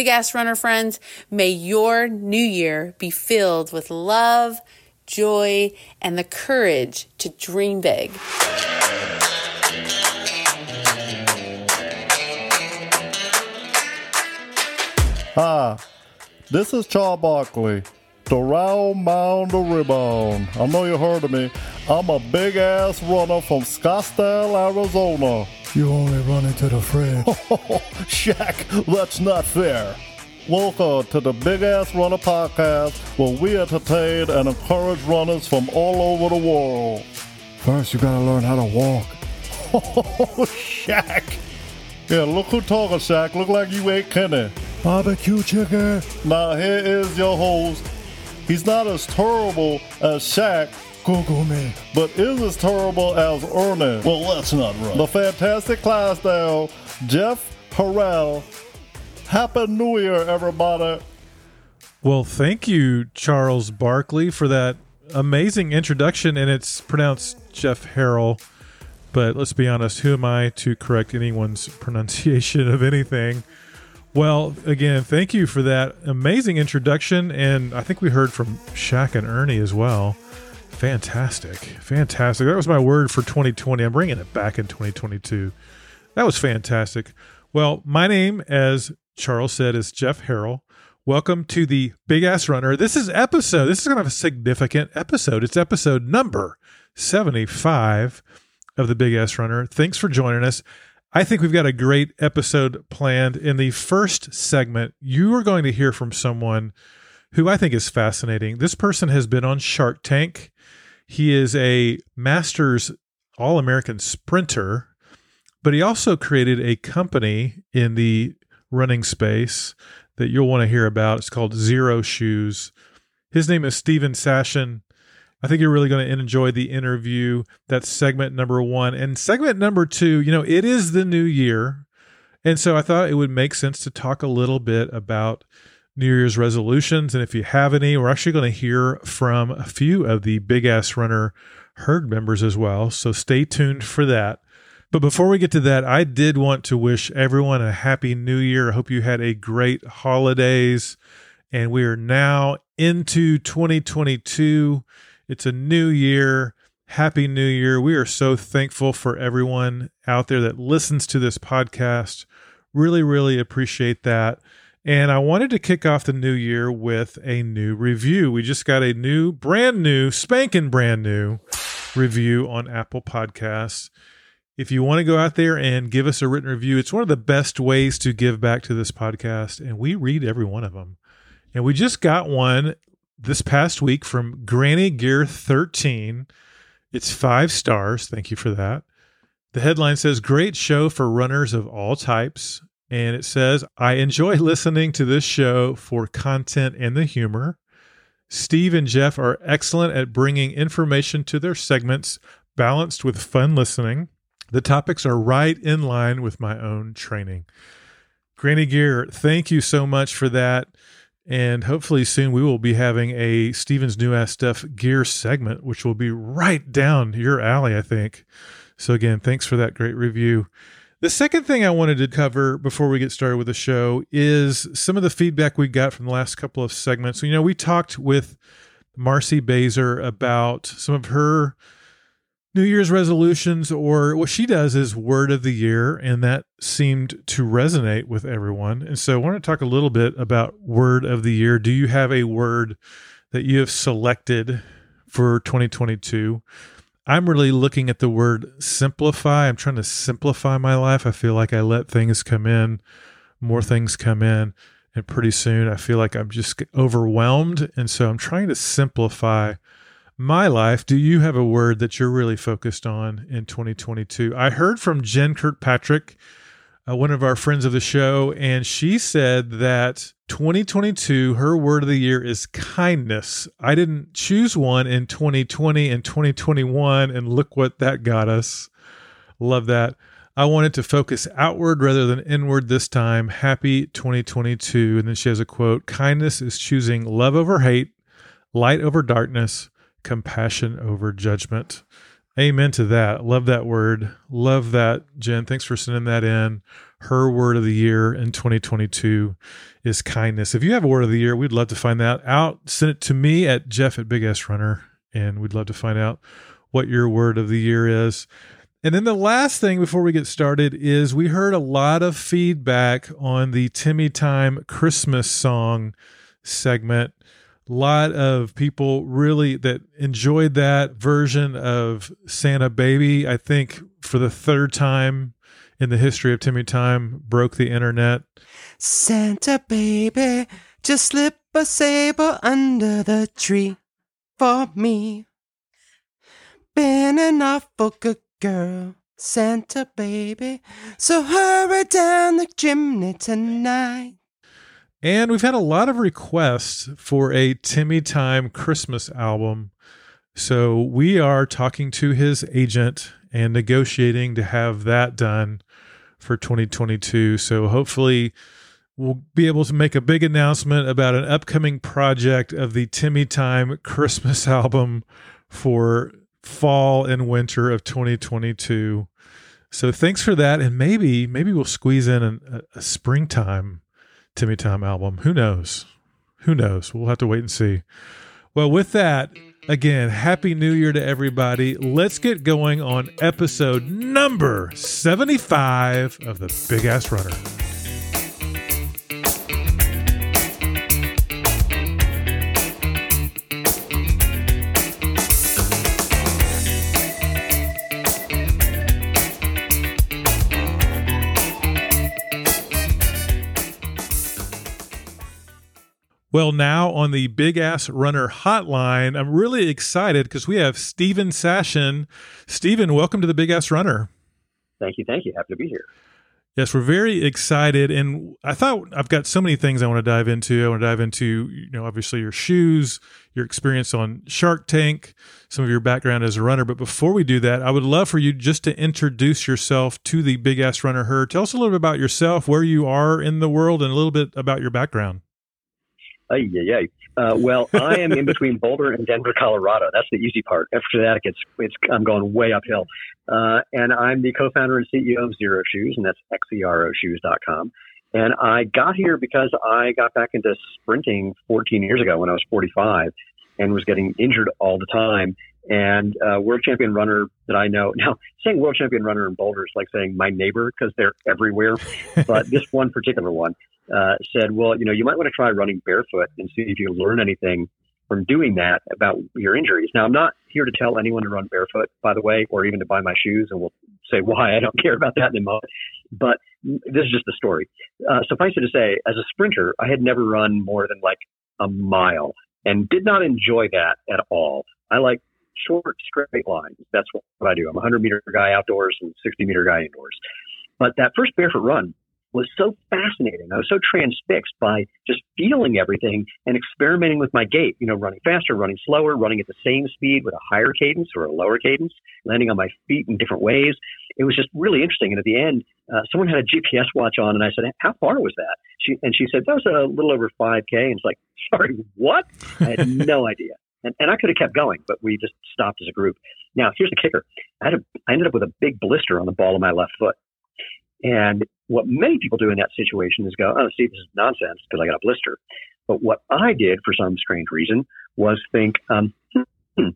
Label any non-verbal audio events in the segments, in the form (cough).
Big Ass Runner friends, may your new year be filled with love, joy, and the courage to dream big. Hi, this is Charles Barkley, the round mound of rebound. I know you heard of me. I'm a big ass runner from Scottsdale, Arizona. You only run into the fridge. (laughs) Shaq, that's not fair. Welcome to the Big Ass Runner Podcast, where we entertain and encourage runners from all over the world. First, you gotta learn how to walk. Oh, (laughs) Shaq. Yeah, look who talking, Shaq. Look like you ain't kidding. Barbecue chicken. Now here is your host. He's not as terrible as Shaq, But is as terrible as Ernie. Well, that's not right. The fantastic down, Jeff Harrell. Happy New Year, everybody. Well, thank you, Charles Barkley, for that amazing introduction. And it's pronounced Jeff Harrell. But let's be honest, who am I to correct anyone's (laughs) pronunciation of anything? Well, again, thank you for that amazing introduction. And I think we heard from Shaq and Ernie as well. Fantastic. Fantastic. That was my word for 2020. I'm bringing it back in 2022. That was fantastic. Well, my name, as Charles said, is Jeff Harrell. Welcome to the Big Ass Runner. This is episode, this is kind of a significant episode. It's episode number 75 of the Big Ass Runner. Thanks for joining us. I think we've got a great episode planned. In the first segment, you are going to hear from someone who I think is fascinating. This person has been on Shark Tank. He is a Masters All American sprinter, but he also created a company in the running space that you'll want to hear about. It's called Xero Shoes. His name is Steven Sashen. I think you're really going to enjoy the interview. That's segment number one. And segment number two, you know, it is the new year. And so I thought it would make sense to talk a little bit about New Year's resolutions. And if you have any, we're actually going to hear from a few of the Big Ass Runner herd members as well. So stay tuned for that. But before we get to that, I did want to wish everyone a happy new year. I hope you had a great holidays. And we are now into 2022. It's a new year. Happy New Year. We are so thankful for everyone out there that listens to this podcast. Really, really appreciate that. And I wanted to kick off the new year with a new review. We just got a new, brand new, spanking brand new review on Apple Podcasts. If you want to go out there and give us a written review, it's one of the best ways to give back to this podcast. And we read every one of them. And we just got one this past week from Granny Gear 13. It's five stars. Thank you for that. The headline says, Great show for runners of all types. And it says, I enjoy listening to this show for content and the humor. Steve and Jeff are excellent at bringing information to their segments, balanced with fun listening. The topics are right in line with my own training. Granny Gear, thank you so much for that. And hopefully soon we will be having a Steven's New Ass Stuff gear segment, which will be right down your alley, I think. So, again, thanks for that great review. The second thing I wanted to cover before we get started with the show is some of the feedback we got from the last couple of segments. You know, we talked with Marcy Baser about some of her New Year's resolutions, or what she does is word of the year, and that seemed to resonate with everyone. And so I want to talk a little bit about word of the year. Do you have a word that you have selected for 2022? I'm really looking at the word simplify. I'm trying to simplify my life. I feel like I let things come in, more things come in, and pretty soon I feel like I'm just overwhelmed. And so I'm trying to simplify my life. Do you have a word that you're really focused on in 2022? I heard from Jen Kirkpatrick, uh, one of our friends of the show, and she said that 2022, her word of the year is kindness. I didn't choose one in 2020 and 2021, and look what that got us. Love that. I wanted to focus outward rather than inward this time. Happy 2022. And then she has a quote Kindness is choosing love over hate, light over darkness, compassion over judgment. Amen to that. Love that word. Love that, Jen. Thanks for sending that in. her word of the year in 2022 is kindness. If you have a word of the year, we'd love to find that out. Send it to me at Jeff at Big Ass Runner, and we'd love to find out what your word of the year is. And then the last thing before we get started is we heard a lot of feedback on the Timmy Time Christmas song segment. Lot of people really that enjoyed that version of Santa Baby. I think for the third time in the history of Timmy Time broke the internet. Santa baby, just slip a sable under the tree for me. Been an awful good girl, Santa baby. So hurry down the chimney tonight. And we've had a lot of requests for a Timmy Time Christmas album. So we are talking to his agent and negotiating to have that done for 2022. So hopefully we'll be able to make a big announcement about an upcoming project of the Timmy Time Christmas (laughs) album for fall and winter of 2022. So thanks for that, and maybe maybe we'll squeeze in an, a, a springtime Timmy Time album. Who knows? Who knows? We'll have to wait and see. Well, with that, again, happy new year to everybody. Let's get going on episode number 75 of the Big Ass Runner. Well, now on the Big Ass Runner hotline, I'm really excited because we have Steven Sashen. Steven, welcome to the Big Ass Runner. Thank you. Thank you. Happy to be here. Yes, we're very excited. And I thought I've got so many things I want to dive into. I want to dive into, you know, obviously your shoes, your experience on Shark Tank, some of your background as a runner. But before we do that, I would love for you just to introduce yourself to the Big Ass Runner herd. Tell us a little bit about yourself, where you are in the world, and a little bit about your background. Ay, yeah, yeah. Uh, well, I am in between (laughs) Boulder and Denver, Colorado. That's the easy part. After that, it gets it's I'm going way uphill. Uh, and I'm the co-founder and CEO of Xero Shoes, and that's xeroshoes.com. And I got here because I got back into sprinting 14 years ago when I was 45 and was getting injured all the time. And uh, world champion runner that I know (laughs) now, saying world champion runner in Boulder is like saying my neighbor because they're everywhere. (laughs) but this one particular one uh, said, well, you know, you might want to try running barefoot and see if you learn anything from doing that about your injuries. Now, I'm not here to tell anyone to run barefoot, by the way, or even to buy my shoes, and we'll say why I don't (laughs) care about that in a moment. But this is just the story. Uh, suffice it to say, as a sprinter, I had never run more than like a mile and did not enjoy that at all. I like short, straight lines. That's what I do. I'm a 100 meter guy outdoors and 60 meter guy indoors. But that first barefoot run was so fascinating. I was so transfixed by just feeling everything and experimenting with my gait, you know, running faster, running slower, running at the same speed with a higher cadence or a lower cadence, landing on my feet in different ways. It was just really interesting. And at the end, uh, someone had a GPS watch on and I said, how far was that? She, and she said, that was a little over 5K. And it's like, (laughs) sorry, what? I had no (laughs) idea. And, and I could have kept going, but we just stopped as a group. Now, here's the kicker. I, had a, I ended up with a big blister on the ball of my left foot. And what many people do in that situation is go, oh, see, this is nonsense because I got a blister. But what I did for some strange reason was think, um, hmm,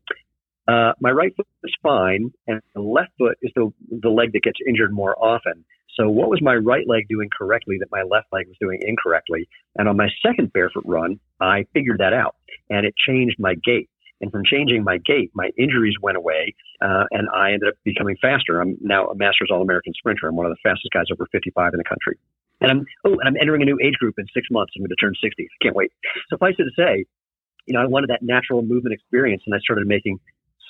uh, my right foot is fine, and the left foot is the, the leg that gets injured more often. So what was my right leg doing correctly that my left leg was doing incorrectly? And on my second barefoot run, I figured that out and it changed my gait. And from changing my gait, my injuries went away, uh, and I ended up becoming faster. I'm now a Masters All American sprinter. I'm one of the fastest guys over 55 in the country. And I'm oh, and I'm entering a new age group in six months. I'm going to turn 60. I can't wait. Suffice it to say, you know, I wanted that natural movement experience, and I started making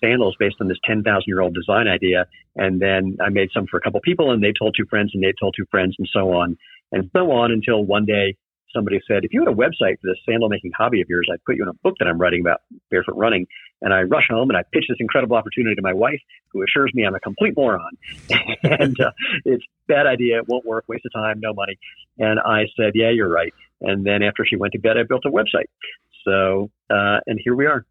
sandals based on this 10,000 year old design idea. And then I made some for a couple people, and they told two friends, and they told two friends, and so on and so on until one day somebody said, if you had a website for this sandal making hobby of yours, I'd put you in a book that I'm writing about barefoot running. And I rush home and I pitch this incredible opportunity to my wife, who assures me I'm a complete moron. (laughs) and uh, it's bad idea. It won't work. Waste of time, no money. And I said, yeah, you're right. And then after she went to bed, I built a website. So, uh, and here we are.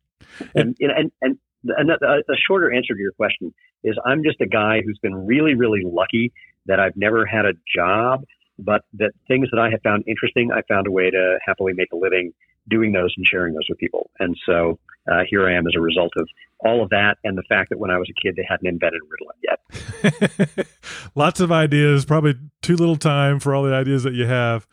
And, and, and, and a, a shorter answer to your question is I'm just a guy who's been really, really lucky that I've never had a job, but that things that I have found interesting, I found a way to happily make a living doing those and sharing those with people. And so uh, here I am as a result of all of that and the fact that when I was a kid, they hadn't invented Ritalin yet. (laughs) Lots of ideas, probably too little time for all the ideas that you have.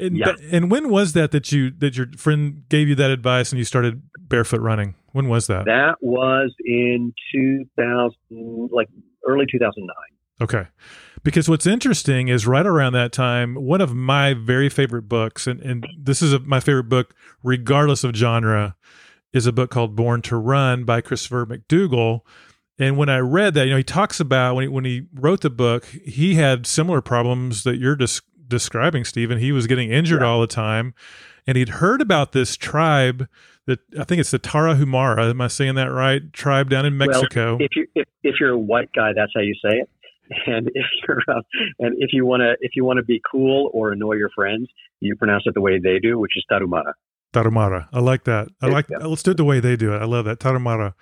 And, Yeah. and when was that that you that your friend gave you that advice and you started barefoot running? When was that? That was in 2000, like early 2009. Okay. Because what's interesting is right around that time, one of my very favorite books, and, and this is a, my favorite book, regardless of genre, is a book called Born to Run by Christopher McDougall. And when I read that, you know, he talks about when he, when he wrote the book, he had similar problems that you're des- describing, Stephen. He was getting injured Yeah. all the time. And he'd heard about this tribe that I think it's the Tarahumara. Am I saying that right? Tribe down in Mexico. Well, if you if, if you're a white guy, that's how you say it. And if you're uh, and if you want to if you want to be cool or annoy your friends, you pronounce it the way they do, which is tarumara. Tarahumara. I like that. I Yeah. like. Let's do it the way they do it. I love that Tarahumara.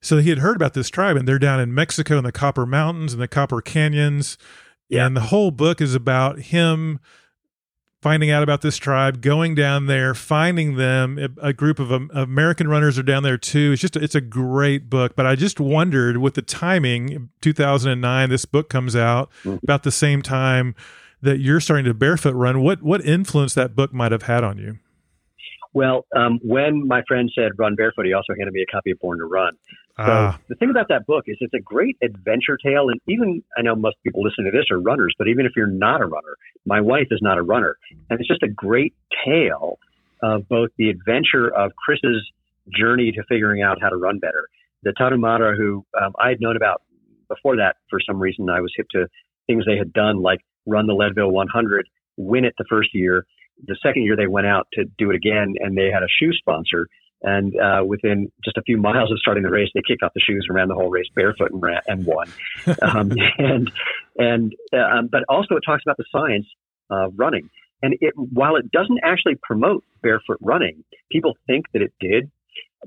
So he had heard about this tribe, and they're down in Mexico in the Copper Mountains and the Copper Canyons, Yeah. and the whole book is about him finding out about this tribe, going down there, finding them. A, group of American runners are down there too. It's just it's a great book. But I just wondered with the timing, 2009, this book comes out Mhm. about the same time that you're starting to barefoot run. What what influence that book might have had on you? Well, um, when my friend said run barefoot, he also handed me a copy of Born to Run. So Ah, the thing about that book is it's a great adventure tale. And even, I know most people listening to this are runners, but even if you're not a runner, my wife is not a runner. And it's just a great tale of both the adventure of Chris's journey to figuring out how to run better. The Tarahumara, who um, I had known about before that, for some reason, I was hip to things they had done, like run the Leadville 100, win it the first year. The second year they went out to do it again, and they had a shoe sponsor. And uh, within just a few miles of starting the race, they kicked off the shoes and ran the whole race barefoot and, ran, and won. (laughs) um, and and uh, um, but also it talks about the science of running. And it while it doesn't actually promote barefoot running, people think that it did.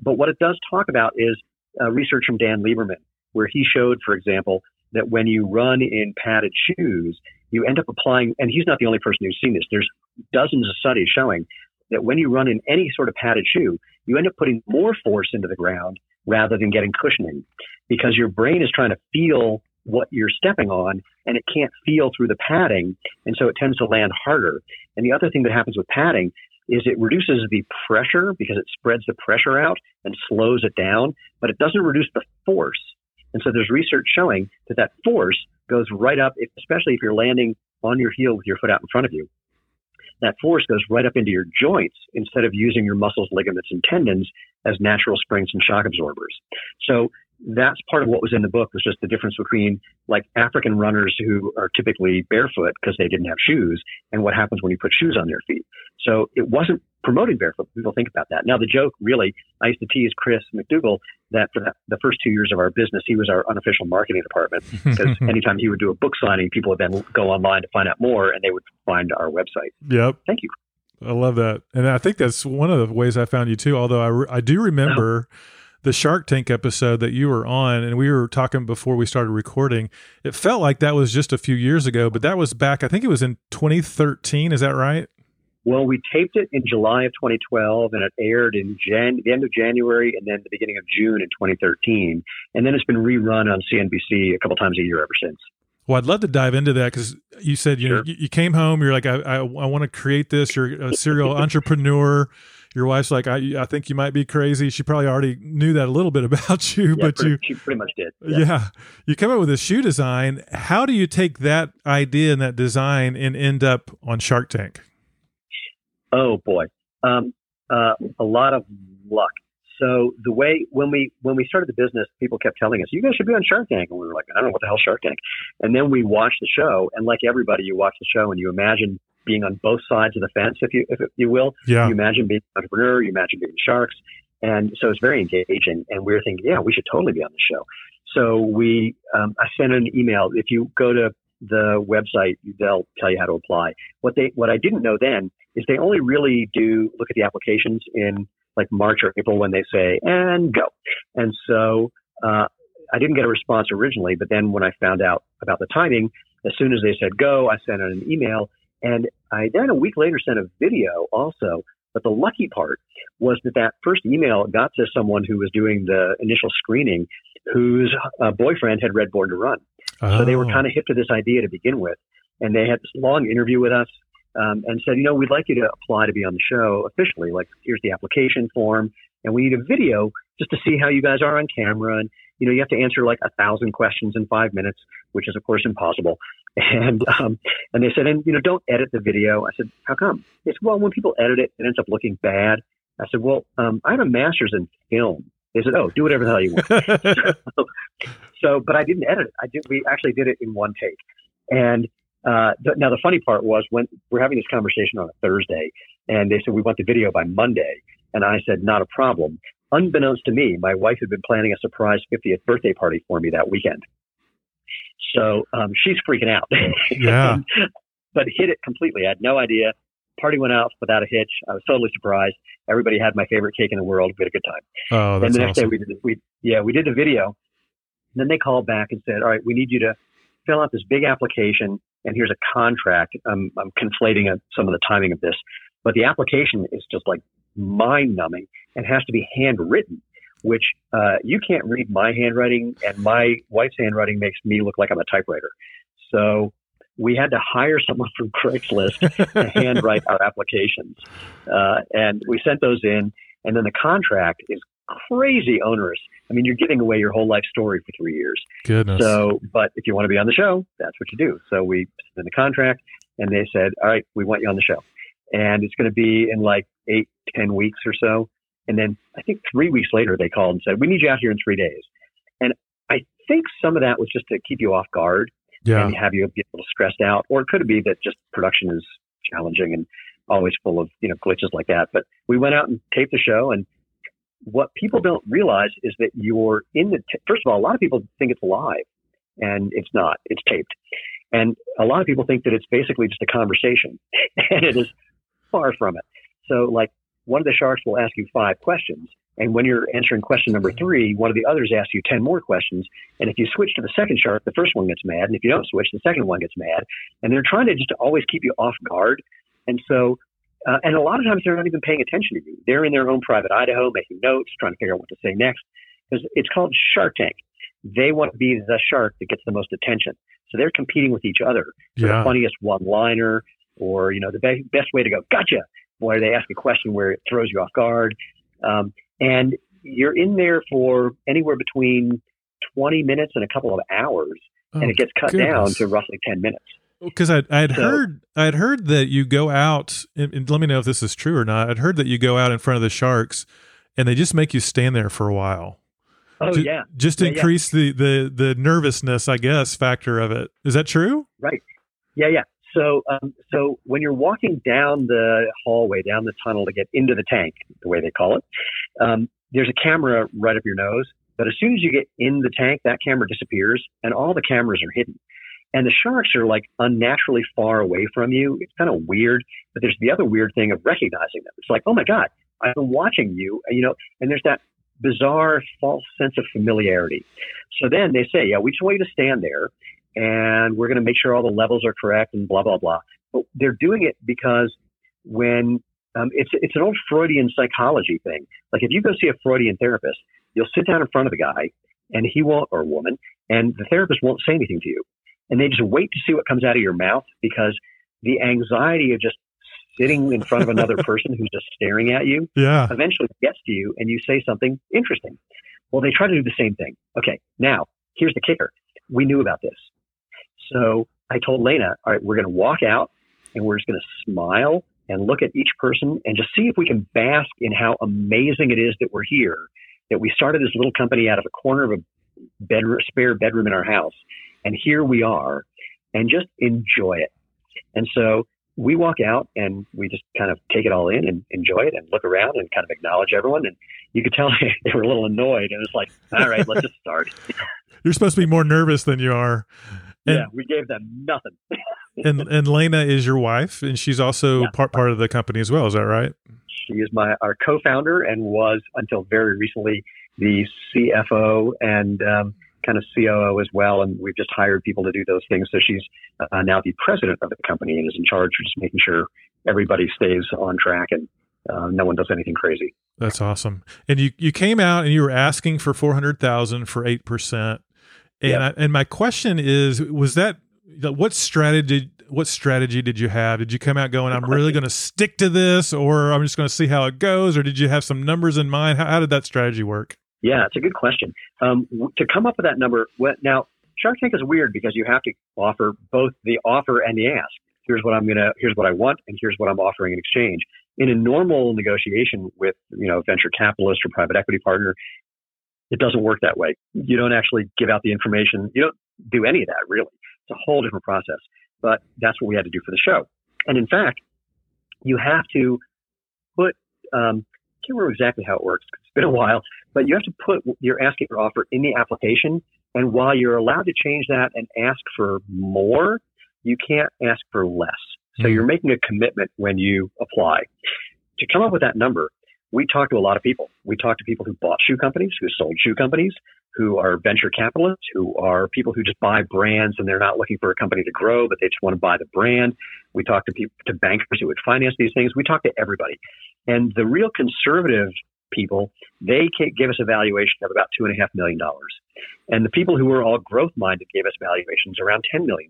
But what it does talk about is uh, research from Dan Lieberman, where he showed, for example, that when you run in padded shoes, you end up applying, and he's not the only person who's seen this. There's dozens of studies showing that when you run in any sort of padded shoe, you end up putting more force into the ground rather than getting cushioning because your brain is trying to feel what you're stepping on and it can't feel through the padding. And so it tends to land harder. And the other thing that happens with padding is it reduces the pressure because it spreads the pressure out and slows it down, but it doesn't reduce the force. And so there's research showing that that force goes right up, especially if you're landing on your heel with your foot out in front of you. That force goes right up into your joints instead of using your muscles, ligaments, and tendons as natural springs and shock absorbers. So that's part of what was in the book was just the difference between like African runners who are typically barefoot because they didn't have shoes and what happens when you put shoes on their feet. So it wasn't promoting barefoot. People think about that. Now the joke really, I used to tease Chris McDougall that for the, the first two years of our business, he was our unofficial marketing department because (laughs) anytime he would do a book signing, people would then go online to find out more and they would find our website. Yep. Thank you. I love that. And I think that's one of the ways I found you too. Although I, re- I do remember the Shark Tank episode that you were on, and we were talking before we started recording. It felt like that was just a few years ago, but that was back, I think it was in 2013. Is that right? Well, we taped it in July of 2012, and it aired in Jan- the end of January and then the beginning of June in 2013. And then it's been rerun on CNBC a couple times a year ever since. Well, I'd love to dive into that because you said you know Sure. you, you came home. You're like, I, I, I want to create this. You're a serial (laughs) entrepreneur. Your wife's like, I, I think you might be crazy. She probably already knew that a little bit (laughs) about you, Yeah, but pretty, you, she pretty much did. yeah. you come up with a shoe design. How do you take that idea and that design and end up on Shark Tank? Oh boy, um, uh, a lot of luck. So the way when we when we started the business, people kept telling us, "You guys should be on Shark Tank," and we were like, "I don't know what the hell Shark Tank." And then we watched the show, and like everybody, you watch the show and you imagine being on both sides of the fence, if you if you will. Yeah. You imagine being an entrepreneur, you imagine being sharks, and so it's very engaging. And we were thinking, yeah, we should totally be on the show. So we, um, I sent an email. If you go to the website, they'll tell you how to apply. What they, what I didn't know then is they only really do look at the applications in like March or April when they say and go. And so uh, I didn't get a response originally, but then when I found out about the timing, as soon as they said go, I sent out an email, and I then a week later sent a video also. But the lucky part was that that first email got to someone who was doing the initial screening, whose uh, boyfriend had read Born to Run. So they were Oh. kind of hip to this idea to begin with. And they had this long interview with us um, and said, you know, we'd like you to apply to be on the show officially. Like, here's the application form. And we need a video just to see how you guys are on camera. And, you know, you have to answer like a thousand questions in five minutes, which is, of course, impossible. (laughs) And, um, and they said, and, you know, don't edit the video. I said, how come? They said, well, when people edit it, it ends up looking bad. I said, well, um, I have a master's in film. They said, oh, do whatever the hell you want. (laughs) (laughs) So, but I didn't edit it. I did. We actually did it in one take. And uh, now the funny part was when we're having this conversation on a Thursday, and they said we want the video by Monday, and I said not a problem. Unbeknownst to me, my wife had been planning a surprise 50th birthday party for me that weekend. So um, she's freaking out. Yeah. (laughs) but hit it completely. I had no idea. Party went out without a hitch. I was totally surprised. Everybody had my favorite cake in the world. We had a good time oh, that's and the next day we did the, we yeah we did the video. And then they called back and said, "All right, we need you to fill out this big application, and here's a contract." I'm I'm conflating uh some of the timing of this, but the application is just like mind numbing and has to be handwritten, which uh, you can't read my handwriting, and my wife's handwriting makes me look like I'm a typewriter. So we had to hire someone from Craigslist to (laughs) handwrite our applications, uh, and we sent those in. And then the contract is crazy onerous. I mean, you're giving away your whole life story for three years. Goodness. So, but if you want to be on the show, that's what you do. So we sent the contract, and they said, "All right, we want you on the show," and it's going to be in like eight, ten weeks or so. And then I think three weeks later, they called and said, "We need you out here in three days." And I think some of that was just to keep you off guard yeah. and have you be a little stressed out, or it could be that just production is challenging and always full of you know glitches like that. But we went out and taped the show, and what people don't realize is that you're in the. T- First of all, a lot of people think it's live, and it's not. It's taped, and a lot of people think that it's basically just a conversation, (laughs) and it is far from it. So, like one of the sharks will ask you five questions. And when you're answering question number three, one of the others asks you 10 more questions. And if you switch to the second shark, the first one gets mad. And if you don't switch, the second one gets mad. And they're trying to just always keep you off guard. And so, uh, and a lot of times they're not even paying attention to you. They're in their own private Idaho making notes, trying to figure out what to say next. Because it's called Shark Tank. They want to be the shark that gets the most attention. So they're competing with each other for Yeah. the funniest one liner or, you know, the be- best way to go, gotcha, where they ask a question where it throws you off guard. Um, and you're in there for anywhere between 20 minutes and a couple of hours, Oh, and it gets cut down to roughly 10 minutes. because I I had So- heard I had heard that you go out and, and let me know if this is true or not. I'd heard that you go out in front of the sharks and they just make you stand there for a while. Oh, Ju- yeah. just to Yeah, yeah. increase the the the nervousness, I guess, factor of it. Is that true? Right. Yeah, yeah. So, um, so when you're walking down the hallway, down the tunnel to get into the tank, the way they call it, um, there's a camera right up your nose. But as soon as you get in the tank, that camera disappears, and all the cameras are hidden. And the sharks are like unnaturally far away from you. It's kind of weird. But there's the other weird thing of recognizing them. It's like, oh my god, I've been watching you, you know. And there's that bizarre false sense of familiarity. So then they say, yeah, we just want you to stand there and we're going to make sure all the levels are correct and blah blah blah. But they're doing it because when um, it's it's an old Freudian psychology thing. Like if you go see a Freudian therapist, you'll sit down in front of the guy, and he won't or a woman, and the therapist won't say anything to you, and they just wait to see what comes out of your mouth because the anxiety of just sitting in front of another (laughs) person who's just staring at you Yeah. eventually gets to you and you say something interesting. Well, they try to do the same thing. Okay, now here's the kicker. We knew about this. So I told Lena, all right, we're going to walk out and we're just going to smile and look at each person and just see if we can bask in how amazing it is that we're here, that we started this little company out of a corner of a bedroom, spare bedroom in our house. And here we are and just enjoy it. And so we walk out and we just kind of take it all in and enjoy it and look around and kind of acknowledge everyone. And you could tell (laughs) they were a little annoyed. And it's like, all right, let's just start. (laughs) You're supposed to be more nervous than you are. And yeah, we gave them nothing. (laughs) and and Lena is your wife and she's also Yeah. part part of the company as well, is that right? She is my our co-founder and was until very recently the CFO and um, kind of COO as well, and we've just hired people to do those things. So she's uh, now the president of the company and is in charge of just making sure everybody stays on track and uh, no one does anything crazy. That's awesome. And you you came out and you were asking for four hundred thousand for eight percent. And Yeah. I, and my question is, was that what strategy? What strategy did you have? Did you come out going, "I'm really going to stick to this," or "I'm just going to see how it goes," or did you have some numbers in mind? How, how did that strategy work? Yeah, it's a good question. Um, to come up with that number, what, now Shark Tank is weird because you have to offer both the offer and the ask. Here's what I'm gonna, here's what I want, and here's what I'm offering in exchange. In a normal negotiation with, you know, venture capitalist or private equity partner, it doesn't work that way. You don't actually give out the information. You don't do any of that really. It's a whole different process. But that's what we had to do for the show. And in fact, you have to put, um, I can't remember exactly how it works. It's been a while, but you have to put your asking for offer in the application. And while you're allowed to change that and ask for more, you can't ask for less. So Mhm. you're making a commitment when you apply. To come up with that number, we talked to a lot of people. We talked to people who bought shoe companies, who sold shoe companies, who are venture capitalists, who are people who just buy brands and they're not looking for a company to grow, but they just want to buy the brand. We talk to people, to bankers who would finance these things. We talk to everybody. And the real conservative people, they give us a valuation of about two and a half million dollars. And the people who were all growth minded gave us valuations around $10 million.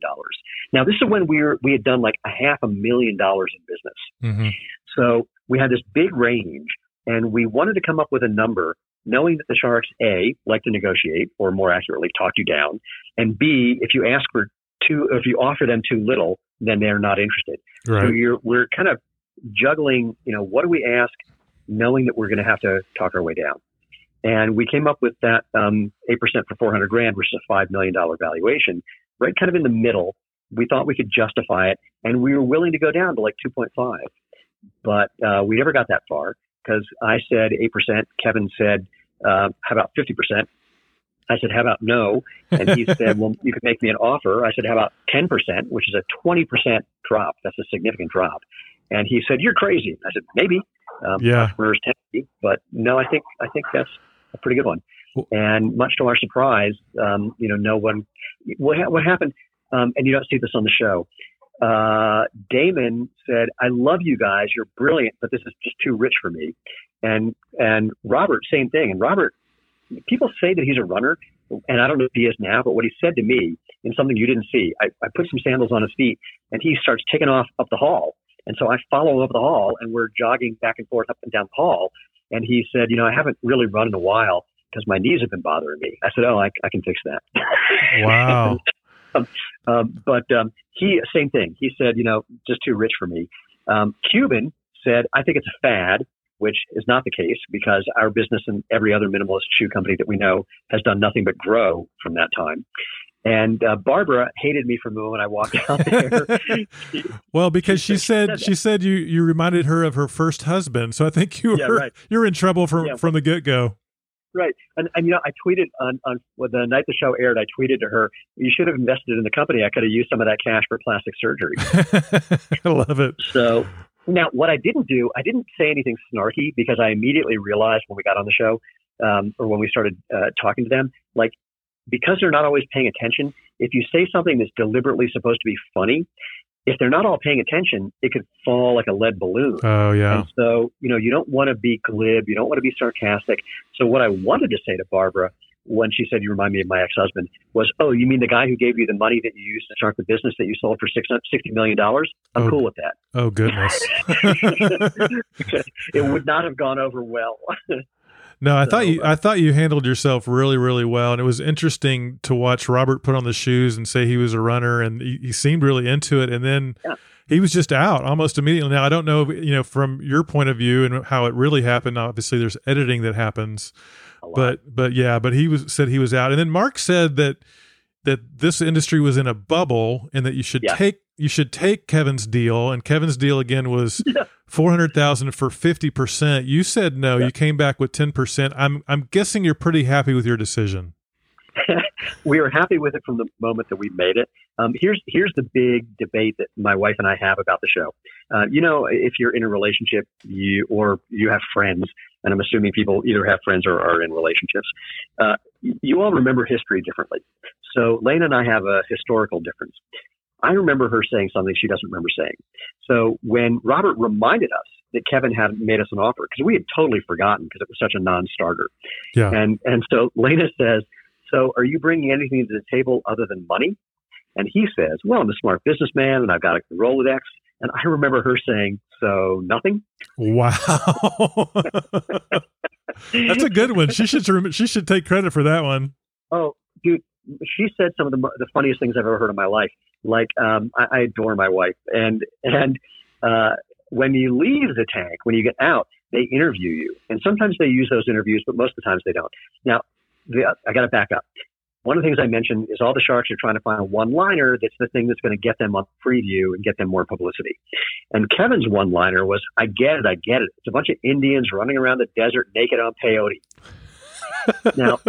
Now, this is when we were, we had done like a half a million dollars in business. Mm-hmm. So we had this big range and we wanted to come up with a number knowing that the sharks A like to negotiate or more accurately talk you down and B if you ask for too if you offer them too little then they're not interested. So you're we're kind of juggling, you know, what do we ask knowing that we're going to have to talk our way down. And we came up with that um, 8% for 400 grand versus a $5 million valuation, right kind of in the middle. We thought we could justify it and we were willing to go down to like 2.5 but uh, we never got that far because I said 8%. Kevin said, uh, how about 50%? I said, how about no? And he said, (laughs) well, you could make me an offer. I said, how about 10%, which is a 20% drop. That's a significant drop. And he said, you're crazy. I said, maybe. Um, Yeah. Entrepreneurs tend to be, but no, I think, I think that's a pretty good one. And much to our surprise, um, you know, no one, what, ha- what happened, um, and you don't see this on the show, uh, Daymond said, "I love you guys. You're brilliant, but this is just too rich for me." And and Robert, same thing. And Robert, people say that he's a runner, and I don't know if he is now, but what he said to me in something you didn't see, I, I put some sandals on his feet, and he starts taking off up the hall. And so I follow up the hall, and we're jogging back and forth up and down the hall. And he said, "You know, I haven't really run in a while." Because my knees have been bothering me. I said, "Oh, I, I can fix that." (laughs) Wow. (laughs) Um, but um, he, same thing. He said, you know, just too rich for me. Um, Cuban said, I think it's a fad, which is not the case because our business and every other minimalist shoe company that we know has done nothing but grow from that time. And uh, Barbara hated me for the moment I walked out (laughs) there. Well, because she She said said she said you you reminded her of her first husband, so I think you were Yeah, right. you're in trouble from Yeah. from the get go. right. And, and, you know, I tweeted on, on well, the night the show aired, I tweeted to her, you should have invested in the company. I could have used some of that cash for plastic surgery. (laughs) I love it. So now, what I didn't do, I didn't say anything snarky because I immediately realized when we got on the show, um, or when we started uh, talking to them, like because they're not always paying attention. If you say something that's deliberately supposed to be funny, if they're not all paying attention, it could fall like a lead balloon. Oh yeah. And so, you know, you don't want to be glib, you don't want to be sarcastic. So, what I wanted to say to Barbara when she said, You remind me of my ex husband, was, Oh, you mean the guy who gave you the money that you used to start the business that you sold for $660 million? I'm Oh. cool with that. Oh goodness. (laughs) it would not have gone over well. (laughs) No, I So, thought you I thought you handled yourself really really well, and it was interesting to watch Robert put on the shoes and say he was a runner, and he, he seemed really into it, and then Yeah. he was just out almost immediately. Now I don't know, you know, from your point of view and how it really happened. Obviously, there's editing that happens. But but yeah, but he was said he was out, and then Mark said that that this industry was in a bubble and that you should Yeah. take you should take Kevin's deal, and Kevin's deal again was (laughs) Yeah. four hundred thousand for fifty percent. You said no. Yeah. You came back with ten percent. I'm I'm guessing you're pretty happy with your decision. (laughs) we were happy with it from the moment that we made it. Um, here's here's the big debate that my wife and I have about the show. Uh, you know, if you're in a relationship, you or you have friends, and I'm assuming people either have friends or are in relationships. Uh, you all remember history differently. So Lena and I have a historical difference. I remember her saying something she doesn't remember saying. So when Robert reminded us that Kevin had made us an offer, because we had totally forgotten because it was such a non-starter. Yeah. And and so Lena says, "So are you bringing anything to the table other than money?" And he says, "Well, I'm a smart businessman and I've got a Rolodex." And I remember her saying, "So nothing." Wow. That's a good one. She should rem- she should take credit for that one. Oh, dude, she said some of the the funniest things I've ever heard in my life. Like, um, I, I adore my wife, and and uh, when you leave the tank, when you get out, they interview you, and sometimes they use those interviews, but most of the times they don't. Now, the, I got to back up. One of the things I mentioned is all the sharks are trying to find a one-liner that's the thing that's going to get them on preview and get them more publicity. And Kevin's one-liner was, "I get it, I get it. It's a bunch of Indians running around the desert naked on peyote." (laughs) now,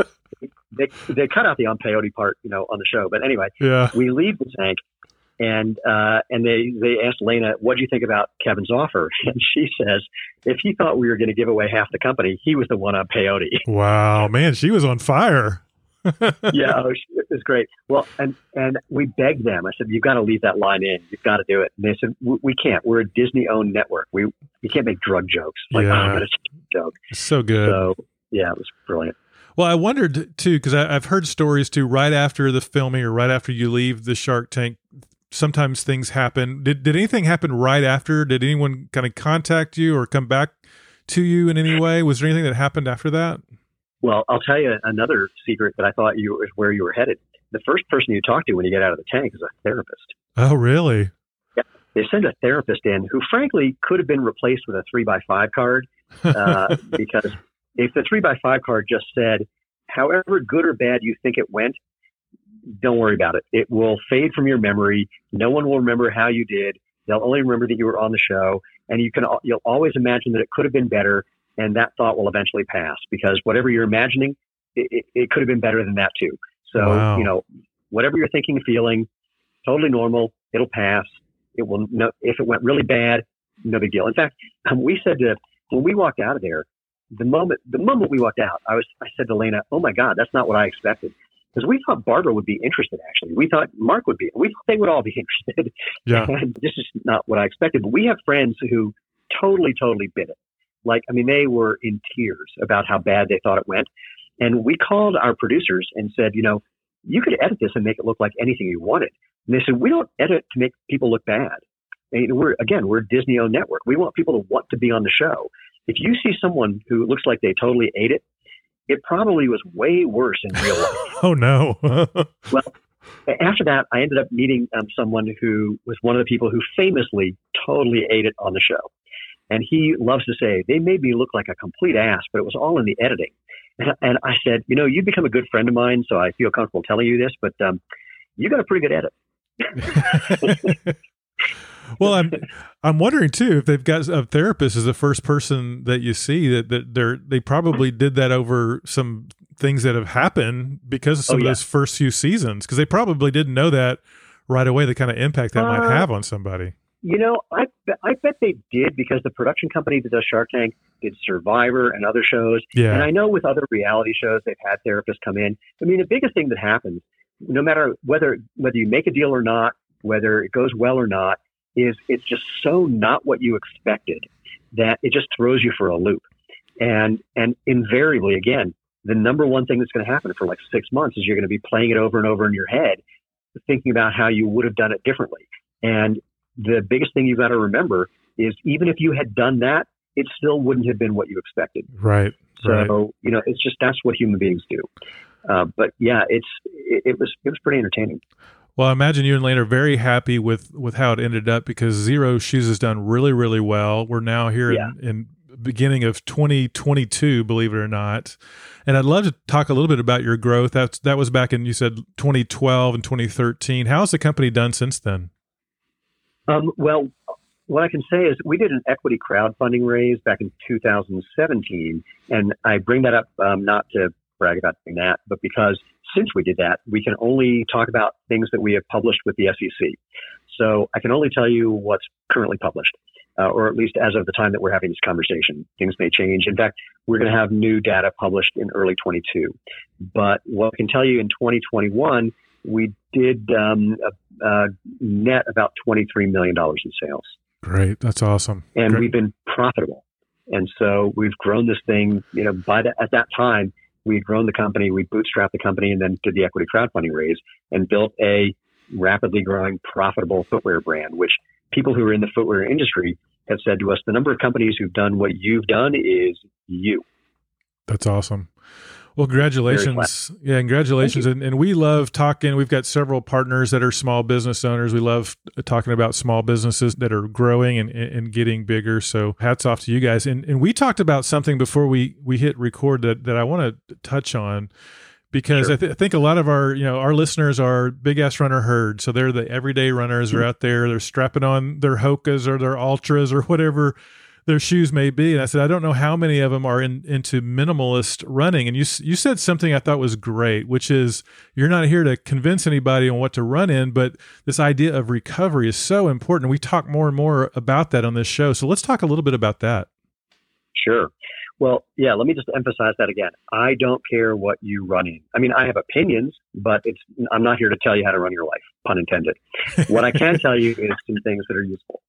they they cut out the on peyote part, you know, on the show. But anyway, Yeah. we leave the tank, and uh, and they they asked Lena, "What do you think about Kevin's offer?" (laughs) And she says, "If he thought we were going to give away half the company, he was the one on peyote." Wow, man, she was on fire. Yeah, oh, it was great. Well, and and we begged them. I said, "You've got to leave that line in. You've got to do it." And they said, "We, we can't. We're a Disney-owned network. We we can't make drug jokes." Like, Yeah. oh, but it's a joke. So good. So yeah, it was brilliant. Well, I wondered too because I've heard stories too. Right after the filming or right after you leave the Shark Tank, sometimes things happen. Did did anything happen right after? Did anyone kind of contact you or come back to you in any way? Was there anything that happened after that? Well, I'll tell you another secret that I thought you was where you were headed. The first person you talk to when you get out of the tank is a therapist. Oh, really? They send a therapist in who, frankly, could have been replaced with a three by five card uh, (laughs) because if the three by five card just said, however good or bad you think it went, don't worry about it. It will fade from your memory. No one will remember how you did. They'll only remember that you were on the show, and you can you'll always imagine that it could have been better, and that thought will eventually pass because whatever you're imagining, it, it, it could have been better than that too. So Wow. you know, whatever you're thinking, feeling, totally normal. It'll pass. It will. No, if it went really bad, no big deal. In fact, um, we said to when we walked out of there, the moment the moment we walked out, I was I said to Lena, "Oh my God, that's not what I expected." Because we thought Barbara would be interested. Actually, we thought Mark would be. We thought they would all be (laughs) interested. Yeah. And this is not what I expected. But we have friends who totally, totally bit it. Like, I mean, they were in tears about how bad they thought it went. And we called our producers and said, you know, you could edit this and make it look like anything you wanted. And they said, we don't edit to make people look bad. And we're again, we're Disney-owned network. We want people to want to be on the show. If you see someone who looks like they totally ate it, it probably was way worse in real life. (laughs) Oh no. (laughs) Well, after that, I ended up meeting um, someone who was one of the people who famously totally ate it on the show. And he loves to say, they made me look like a complete ass, but it was all in the editing. And, and I said, you know, you've become a good friend of mine, so I feel comfortable telling you this, but um, you got a pretty good edit. (laughs) well, I'm I'm wondering too if they've got a therapist as the first person that you see that that they're they probably did that over some things that have happened because of some Oh, of those first few seasons because they probably didn't know that right away the kind of impact that might Uh, have on somebody. You know, I, I bet they did because the production company that does Shark Tank did Survivor and other shows. And I know with other reality shows, they've had therapists come in. I mean, the biggest thing that happens, no matter whether whether you make a deal or not, whether it goes well or not, is it's just so not what you expected that it just throws you for a loop. And and invariably, again, the number one thing that's going to happen for like six months is you're going to be playing it over and over in your head, thinking about how you would have done it differently. And the biggest thing you've got to remember is even if you had done that, it still wouldn't have been what you expected. Right. So right. you know, it's just that's what human beings do. Uh, but yeah, it's it, it was it was pretty entertaining. Well, I imagine you and Lane are very happy with with how it ended up because Xero Shoes has done really, really well. We're now here Yeah. in, in beginning of 2022, believe it or not. And I'd love to talk a little bit about your growth. That's that was back in you said 2012 and 2013. How's the company done since then? Um, well, what I can say is we did an equity crowdfunding raise back in 2017, and I bring that up um, not to brag about doing that, but because since we did that, we can only talk about things that we have published with the SEC. So I can only tell you what's currently published. uh, or at least as of the time that we're having this conversation. Things may change. In fact, we're going to have new data published in early 22. But what I can tell you in 2021, we did um, uh, net about $23 million in sales. Great. That's awesome. And Great. we've been profitable. And so we've grown this thing, you know, by the, at that time, we had grown the company, we bootstrapped the company and then did the equity crowdfunding raise and built a rapidly growing profitable footwear brand, which people who are in the footwear industry have said to us, the number of companies who've done what you've done is you. That's awesome. Well, congratulations. Yeah, congratulations. And, and we love talking. We've got several partners that are small business owners. We love talking about small businesses that are growing and, and getting bigger. So hats off to you guys. And, and we talked about something before we, we hit record that, that I want to touch on because Sure. I, th- I think a lot of our you know our listeners are big ass runner herd so they're the everyday runners Mm-hmm. are out there they're strapping on their hokas or their ultras or whatever their shoes may be and i said i don't know how many of them are in, into minimalist running and you you said something i thought was great which is you're not here to convince anybody on what to run in but this idea of recovery is so important we talk more and more about that on this show so let's talk a little bit about that Sure. Well, yeah, let me just emphasize that again. I don't care what you run in. I mean, I have opinions, but it's I'm not here to tell you how to run your life, pun intended. what I can tell you is some things that are useful.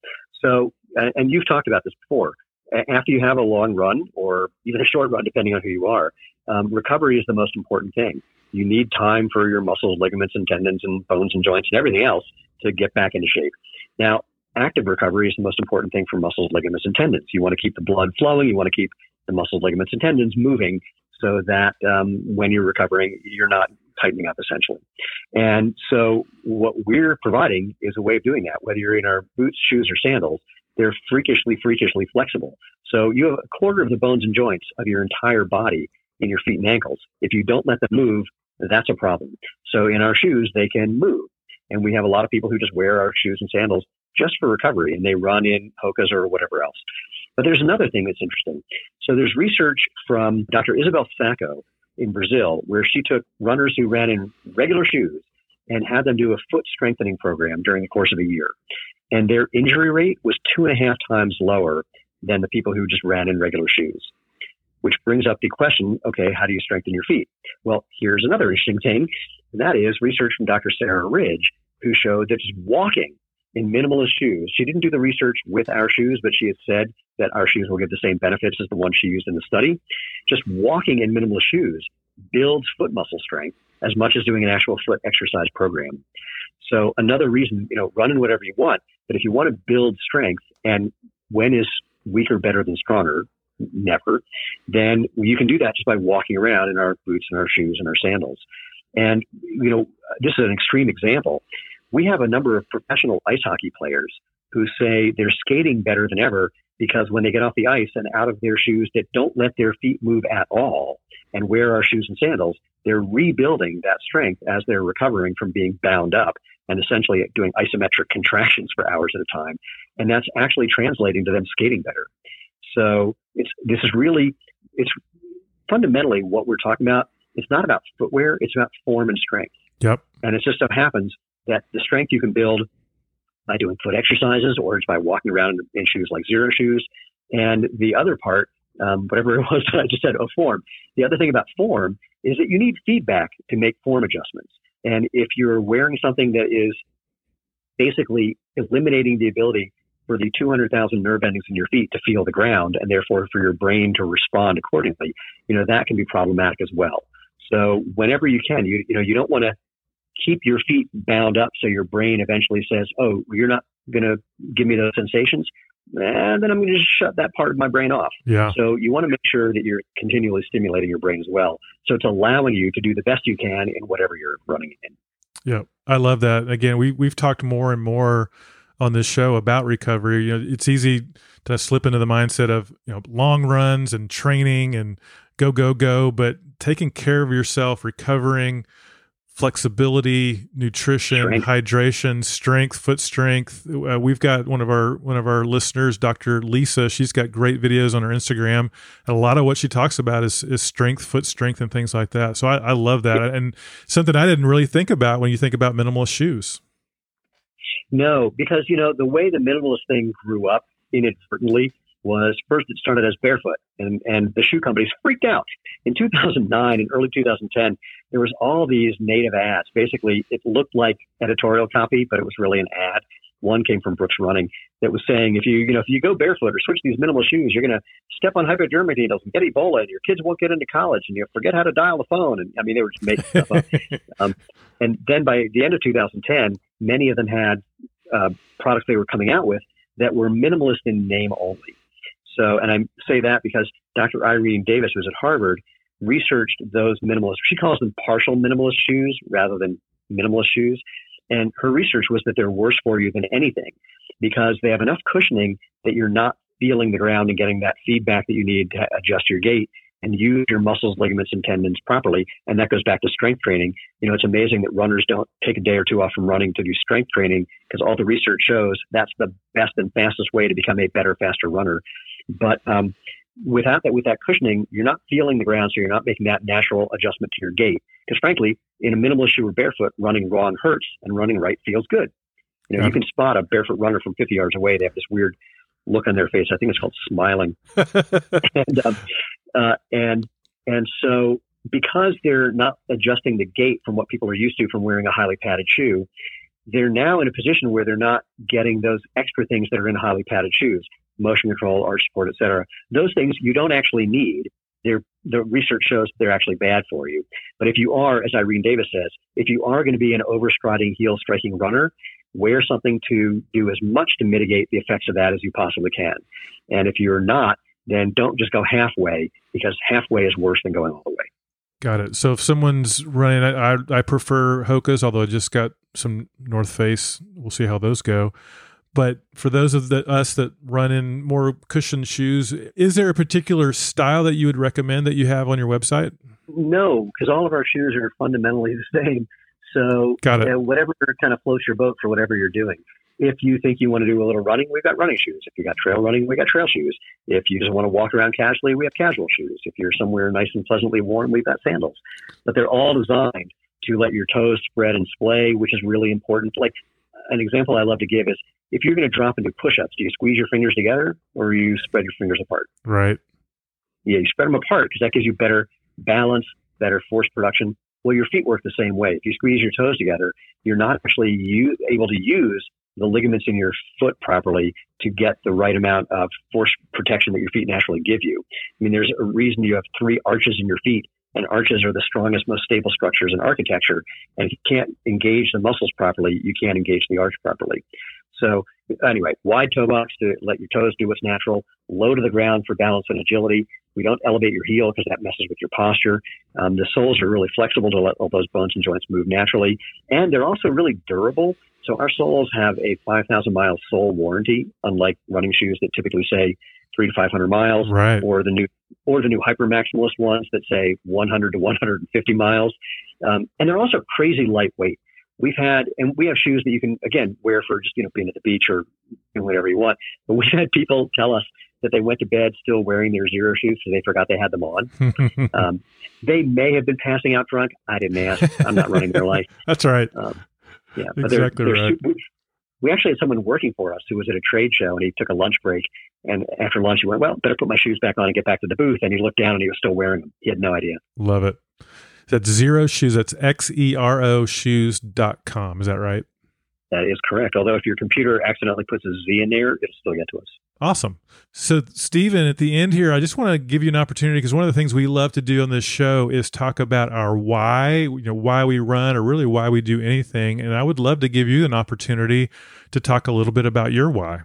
So, and you've talked about this before. After you have a long run or even a short run, depending on who you are, um, recovery is the most important thing. You need time for your muscles, ligaments, and tendons, and bones and joints, and everything else to get back into shape. Now, active recovery is the most important thing for muscles, ligaments, and tendons. You want to keep the blood flowing. You want to keep the muscles, ligaments, and tendons moving so that um, when you're recovering, you're not tightening up essentially. And so what we're providing is a way of doing that, whether you're in our boots, shoes, or sandals, they're freakishly, freakishly flexible. So you have a quarter of the bones and joints of your entire body in your feet and ankles. If you don't let them move, that's a problem. So in our shoes, they can move. And we have a lot of people who just wear our shoes and sandals just for recovery and they run in Hokas or whatever else. But there's another thing that's interesting. So there's research from Dr. Isabel Sacco in Brazil where she took runners who ran in regular shoes and had them do a foot strengthening program during the course of a year. And their injury rate was two and a half times lower than the people who just ran in regular shoes. Which brings up the question, okay, how do you strengthen your feet? Well, here's another interesting thing, and that is research from Dr. Sarah Ridge, who showed that just walking in minimalist shoes. She didn't do the research with our shoes, but she had said that our shoes will give the same benefits as the ones she used in the study. Just walking in minimalist shoes builds foot muscle strength as much as doing an actual foot exercise program. So another reason, you know, run in whatever you want, but if you want to build strength and when is weaker better than stronger? Never. Then you can do that just by walking around in our boots and our shoes and our sandals. And, you know, this is an extreme example we have a number of professional ice hockey players who say they're skating better than ever because when they get off the ice and out of their shoes that don't let their feet move at all and wear our shoes and sandals, they're rebuilding that strength as they're recovering from being bound up and essentially doing isometric contractions for hours at a time. And that's actually translating to them skating better. So it's, this is really, it's fundamentally what we're talking about. It's not about footwear. It's about form and strength. Yep. And it just so happens that the strength you can build by doing foot exercises or it's by walking around in shoes like Xero Shoes. And the other part, um, whatever it (laughs) was that I just said, oh, form. The other thing about form is that you need feedback to make form adjustments. And if you're wearing something that is basically eliminating the ability for the 200,000 nerve endings in your feet to feel the ground and therefore for your brain to respond accordingly, you know, that can be problematic as well. So whenever you can, you, you know, you don't want to keep your feet bound up so your brain eventually says, oh, you're not going to give me those sensations. And then I'm going to just shut that part of my brain off. Yeah. So you want to make sure that you're continually stimulating your brain as well. So it's allowing you to do the best you can in whatever you're running in. Yeah, I love that. Again, we we've talked more and more on this show about recovery. You know, it's easy to slip into the mindset of you know long runs and training and go go go, but taking care of yourself, recovering, flexibility, nutrition, Strength. hydration, strength, foot strength. Uh, we've got one of our one of our listeners, Dr. Lisa. She's got great videos on her Instagram. And a lot of what she talks about is is strength, foot strength, and things like that. So I, I love that, and something I didn't really think about when you think about minimalist shoes. No, because you know the way the minimalist thing grew up inadvertently was first it started as barefoot and, and the shoe companies freaked out. In 2009 and early 2010, there was all these native ads. Basically, it looked like editorial copy, but it was really an ad. One came from Brooks Running that was saying if you you know if you go barefoot or switch these minimal shoes, you're going to step on hypodermic needles and get Ebola, and your kids won't get into college, and you forget how to dial the phone. And I mean, they were just making stuff up. (laughs) Um, and then by the end of 2010, many of them had uh, products they were coming out with that were minimalist in name only. So, and I say that because Dr. Irene Davis, who's at Harvard, researched those minimalist. She calls them partial minimalist shoes rather than minimalist shoes. And her research was that they're worse for you than anything because they have enough cushioning that you're not feeling the ground and getting that feedback that you need to adjust your gait and use your muscles, ligaments, and tendons properly. And that goes back to strength training. You know, it's amazing that runners don't take a day or two off from running to do strength training because all the research shows that's the best and fastest way to become a better, faster runner. But um, without that, with that cushioning, you're not feeling the ground, so you're not making that natural adjustment to your gait. Because frankly, in a minimalist shoe or barefoot, running wrong hurts, and running right feels good. You know, yeah. you can spot a barefoot runner from 50 yards away. They have this weird look on their face. I think it's called smiling. (laughs) and, um, uh, and and so because they're not adjusting the gait from what people are used to from wearing a highly padded shoe, they're now in a position where they're not getting those extra things that are in highly padded shoes motion control, arch support, et cetera. Those things you don't actually need. They're, the research shows they're actually bad for you. But if you are, as Irene Davis says, if you are going to be an overstriding, heel striking runner, wear something to do as much to mitigate the effects of that as you possibly can. And if you're not, then don't just go halfway because halfway is worse than going all the way. Got it. So if someone's running, I, I prefer Hoka's, although I just got some North Face. We'll see how those go. But for those of the, us that run in more cushioned shoes, is there a particular style that you would recommend that you have on your website? No, because all of our shoes are fundamentally the same. So Got it. Uh, whatever kind of floats your boat for whatever you're doing. If you think you want to do a little running, we've got running shoes. If you got trail running, we got trail shoes. If you just want to walk around casually, we have casual shoes. If you're somewhere nice and pleasantly warm, we've got sandals. But they're all designed to let your toes spread and splay, which is really important. Like an example I love to give is if you're going to drop and do push-ups, do you squeeze your fingers together or you spread your fingers apart? Right. Yeah, you spread them apart because that gives you better balance, better force production. Well, your feet work the same way. If you squeeze your toes together, you're not actually u- able to use the ligaments in your foot properly to get the right amount of force protection that your feet naturally give you. I mean, there's a reason you have three arches in your feet and arches are the strongest, most stable structures in architecture. And if you can't engage the muscles properly, you can't engage the arch properly. So anyway, wide toe box to let your toes do what's natural, low to the ground for balance and agility. We don't elevate your heel because that messes with your posture. Um, the soles are really flexible to let all those bones and joints move naturally. And they're also really durable. So our soles have a 5,000 mile sole warranty, unlike running shoes that typically say three to 500 miles, right. or the new or the new hyper maximalist ones that say 100 to 150 miles. Um, and they're also crazy lightweight. We've had, and we have shoes that you can again wear for just you know being at the beach or whatever you want. But we've had people tell us that they went to bed still wearing their Xero Shoes because they forgot they had them on. (laughs) um, they may have been passing out drunk. I didn't ask. I'm not running their life. (laughs) That's right. Um, yeah, but exactly they're, they're right. We actually had someone working for us who was at a trade show and he took a lunch break. And after lunch, he went, Well, better put my shoes back on and get back to the booth. And he looked down and he was still wearing them. He had no idea. Love it. That's Xero Shoes. That's X E R O shoes.com. Is that right? That is correct. Although if your computer accidentally puts a Z in there, it'll still get to us. Awesome. So, Stephen, at the end here, I just want to give you an opportunity because one of the things we love to do on this show is talk about our why, you know, why we run or really why we do anything. And I would love to give you an opportunity to talk a little bit about your why.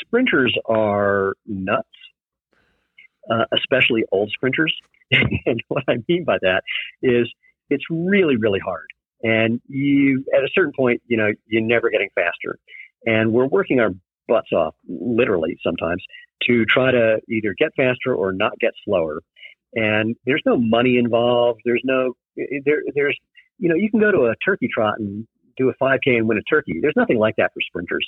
Sprinters are nuts, uh, especially old sprinters. (laughs) and what I mean by that is it's really, really hard. And you, at a certain point, you know, you're never getting faster. And we're working our butts off, literally sometimes, to try to either get faster or not get slower. And there's no money involved. There's no, there, there's, you know, you can go to a turkey trot and do a 5K and win a turkey. There's nothing like that for sprinters.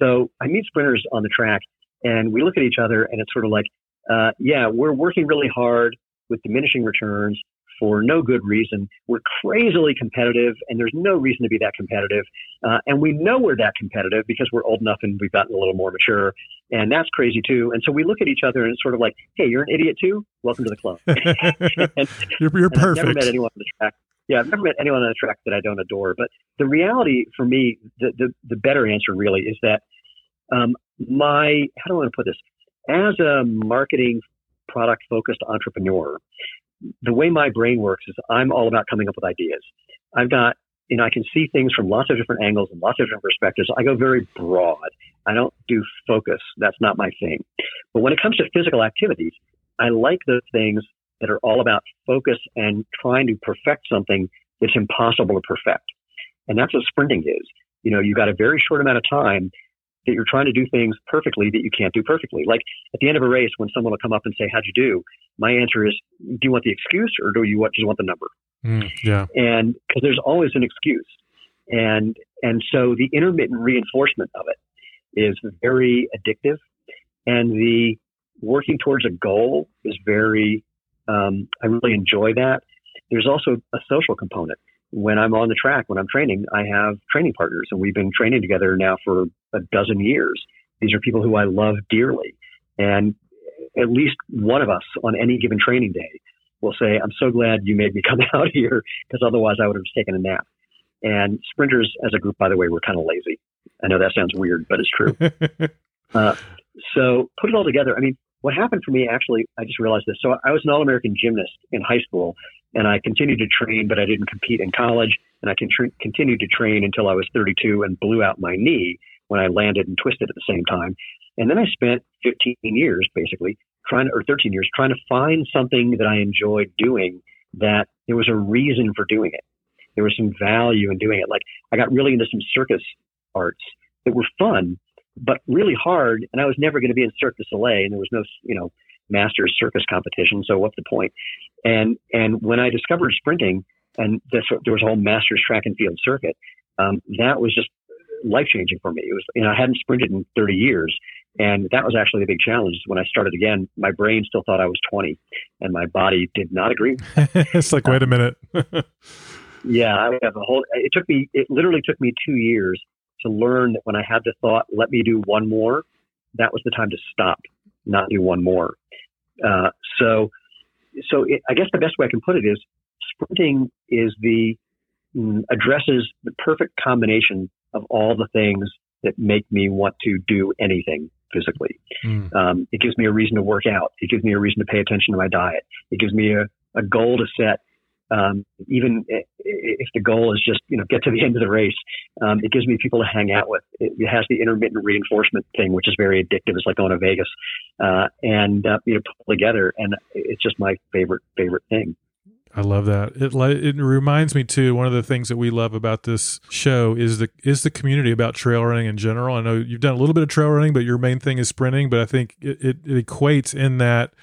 So I meet sprinters on the track and we look at each other and it's sort of like, uh, yeah, we're working really hard with diminishing returns for no good reason. We're crazily competitive, and there's no reason to be that competitive. Uh, and we know we're that competitive because we're old enough and we've gotten a little more mature, and that's crazy too. And so we look at each other and it's sort of like, "Hey, you're an idiot too. Welcome to the club." (laughs) and, you're you're and I've never met anyone on the track. Yeah, I've never met anyone on the track that I don't adore. But the reality for me, the the, the better answer really is that um, my how do I want to put this? As a marketing product focused entrepreneur, the way my brain works is I'm all about coming up with ideas. I've got you know I can see things from lots of different angles and lots of different perspectives. I go very broad. I don't do focus. That's not my thing. But when it comes to physical activities, I like those things that are all about focus and trying to perfect something that's impossible to perfect. And that's what sprinting is. You know, you've got a very short amount of time that you're trying to do things perfectly that you can't do perfectly. Like at the end of a race, when someone will come up and say, How'd you do? My answer is, Do you want the excuse or do you want, just want the number? Mm, yeah. And because there's always an excuse. And, and so the intermittent reinforcement of it is very addictive. And the working towards a goal is very, um, I really enjoy that. There's also a social component. When I'm on the track, when I'm training, I have training partners and we've been training together now for a dozen years. These are people who I love dearly. And at least one of us on any given training day will say, I'm so glad you made me (laughs) come out here because otherwise I would have just taken a nap. And sprinters as a group, by the way, we're kind of lazy. I know that sounds weird, but it's true. (laughs) Uh, so put it all together. I mean, what happened for me actually, I just realized this. So I was an All American gymnast in high school, and I continued to train, but I didn't compete in college. And I con- continued to train until I was 32 and blew out my knee when I landed and twisted at the same time. And then I spent 15 years basically trying to, or 13 years trying to find something that I enjoyed doing that there was a reason for doing it. There was some value in doing it. Like I got really into some circus arts that were fun, but really hard. And I was never going to be in Cirque du Soleil, and there was no, you know, masters circus competition. So what's the point? And and when I discovered sprinting, and this, there was a whole masters track and field circuit, um, that was just life changing for me. It was, you know, I hadn't sprinted in 30 years, and that was actually a big challenge. When I started again, my brain still thought I was 20, and my body did not agree. (laughs) (laughs) it's like, wait a minute. (laughs) Yeah, I have a whole. It took me. It literally took me two years to learn that when I had the thought, "Let me do one more," that was the time to stop, not do one more. Uh, so, so it, I guess the best way I can put it is, sprinting is the mm, addresses the perfect combination of all the things that make me want to do anything physically. Mm. Um, it gives me a reason to work out. It gives me a reason to pay attention to my diet. It gives me a, a goal to set. Um, even if the goal is just, you know, get to the end of the race, um, it gives me people to hang out with. It, has the intermittent reinforcement thing, which is very addictive. It's like going to Vegas, uh, and, uh, you know, pull together. And it's just my favorite, favorite thing. I love that. It it reminds me too. One of the things that we love about this show is the is the community about trail running in general. I know you've done a little bit of trail running, but your main thing is sprinting. But I think it, it, it equates in that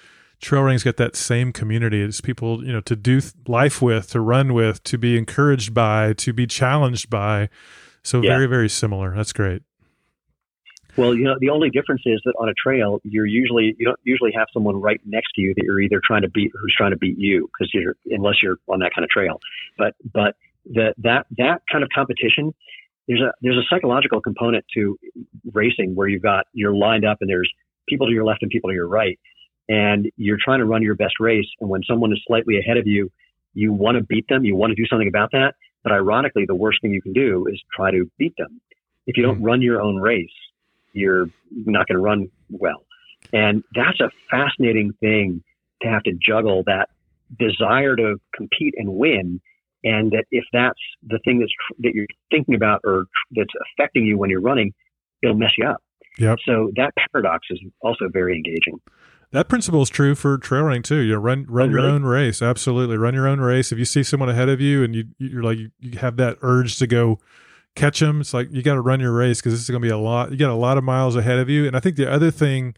trail running's got that same community. It's people you know to do th- life with, to run with, to be encouraged by, to be challenged by. So Yeah. very very similar. That's great. Well, you know, the only difference is that on a trail, you're usually you don't usually have someone right next to you that you're either trying to beat or who's trying to beat you because you're unless you're on that kind of trail. But but the, that that kind of competition, there's a there's a psychological component to racing where you've got you're lined up and there's people to your left and people to your right, and you're trying to run your best race. And when someone is slightly ahead of you, you want to beat them. You want to do something about that. But ironically, the worst thing you can do is try to beat them. If you don't hmm. run your own race, you're not going to run well. And that's a fascinating thing to have to juggle that desire to compete and win. And that if that's the thing that's that you're thinking about or that's affecting you when you're running, it'll mess you up. Yep. So that paradox is also very engaging. That principle is true for trail running too. You know, run oh, run Oh, your really? own race. Absolutely, run your own race. If you see someone ahead of you and you you're like you, you have that urge to go catch them, it's like you got to run your race because this is going to be a lot. You got a lot of miles ahead of you. And I think the other thing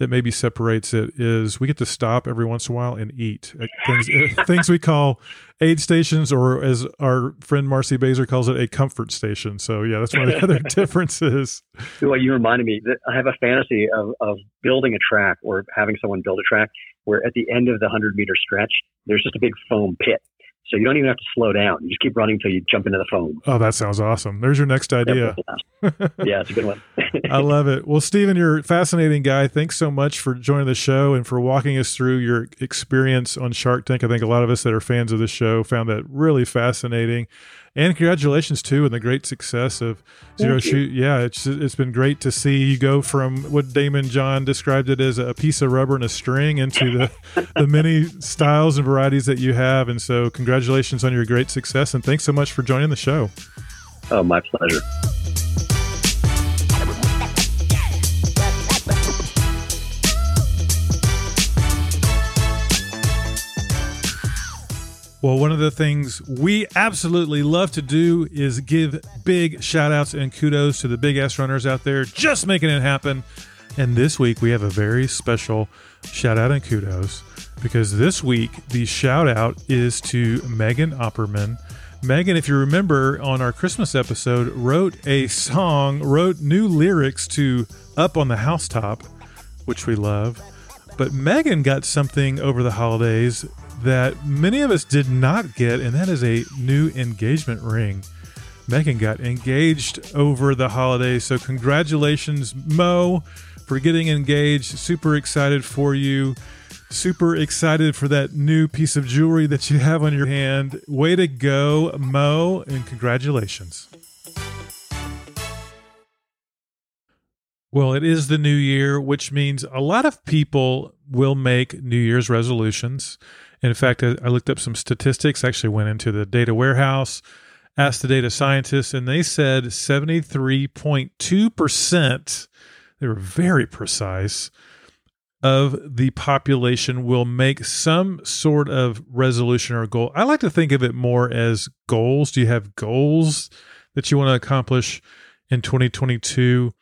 that maybe separates it is we get to stop every once in a while and eat at things eh, things we call aid stations, or as our friend Marcy Baser calls it, a comfort station. So yeah, that's one of the other (laughs) differences. Well, you reminded me that I have a fantasy of, of building a track or having someone build a track where at the end of the 100 meter stretch, there's just a big foam pit. So you don't even have to slow down. You just keep running until you jump into the foam. Oh, that sounds awesome. There's your next idea. (laughs) yeah, it's a good one. I love it. Well, Stephen, you're a fascinating guy. Thanks so much for joining the show and for walking us through your experience on Shark Tank. I think a lot of us that are fans of the show found that really fascinating. And congratulations too on the great success of Xero Shoes. Yeah, it's it's been great to see you go from what Daymond John described it as a piece of rubber and a string into the (laughs) the many styles and varieties that you have. And so, congratulations on your great success, and thanks so much for joining the show. Oh, my pleasure. Well, one of the things we absolutely love to do is give big shout outs and kudos to the big ass runners out there just making it happen. And this week we have a very special shout out and kudos because this week the shout out is to Megan Opperman. Megan, if you remember on our Christmas episode, wrote a song, wrote new lyrics to Up on the Housetop, which we love. But Megan got something over the holidays that many of us did not get, and that is a new engagement ring. Megan got engaged over the holidays, so congratulations, Mo, for getting engaged. Super excited for you. Super excited for that new piece of jewelry that you have on your hand. Way to go, Mo, and congratulations. Well, it is the new year, which means a lot of people will make New Year's resolutions. In fact, I looked up some statistics, actually went into the data warehouse, asked the data scientists, and they said 73.2%, they were very precise, of the population will make some sort of resolution or goal. I like to think of it more as goals. Do you have goals that you want to accomplish in 2022?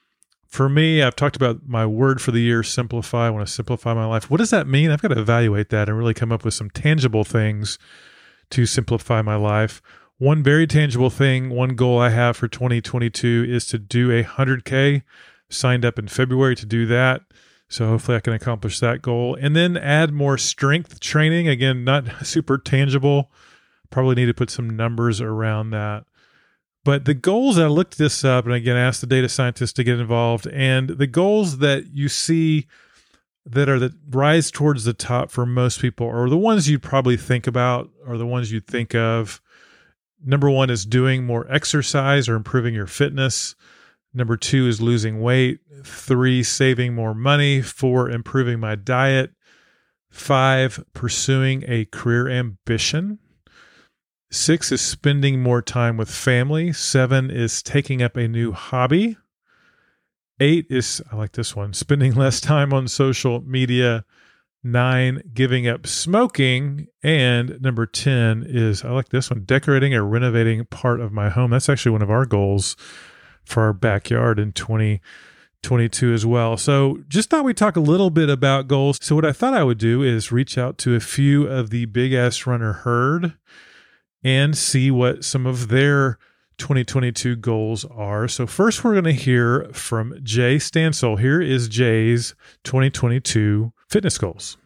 For me, I've talked about my word for the year, simplify. I want to simplify my life. What does that mean? I've got to evaluate that and really come up with some tangible things to simplify my life. One very tangible thing, one goal I have for 2022 is to do a 100K. Signed up in February to do that. So hopefully I can accomplish that goal. And then add more strength training. Again, not (laughs) super tangible. Probably need to put some numbers around that. But the goals, I looked this up and again asked the data scientists to get involved. And the goals that you see that are that rise towards the top for most people are the ones you'd probably think about or the ones you'd think of. Number one is doing more exercise or improving your fitness. Number two is losing weight. Three, saving more money. Four, improving my diet. Five, pursuing a career ambition. Six is spending more time with family. Seven is taking up a new hobby. Eight is, I like this one, spending (laughs) less time on social media. Nine, giving up smoking. And number 10 is, I like this one, decorating or renovating part of my home. That's actually one of our goals for our backyard in 2022 as well. So just thought we'd talk a little bit about goals. So, what I thought I would do is reach out to a few of the big ass runner herd and see what some of their 2022 goals are. So, first, we're going to hear from Jay Stansel. Here is Jay's 2022 fitness goals.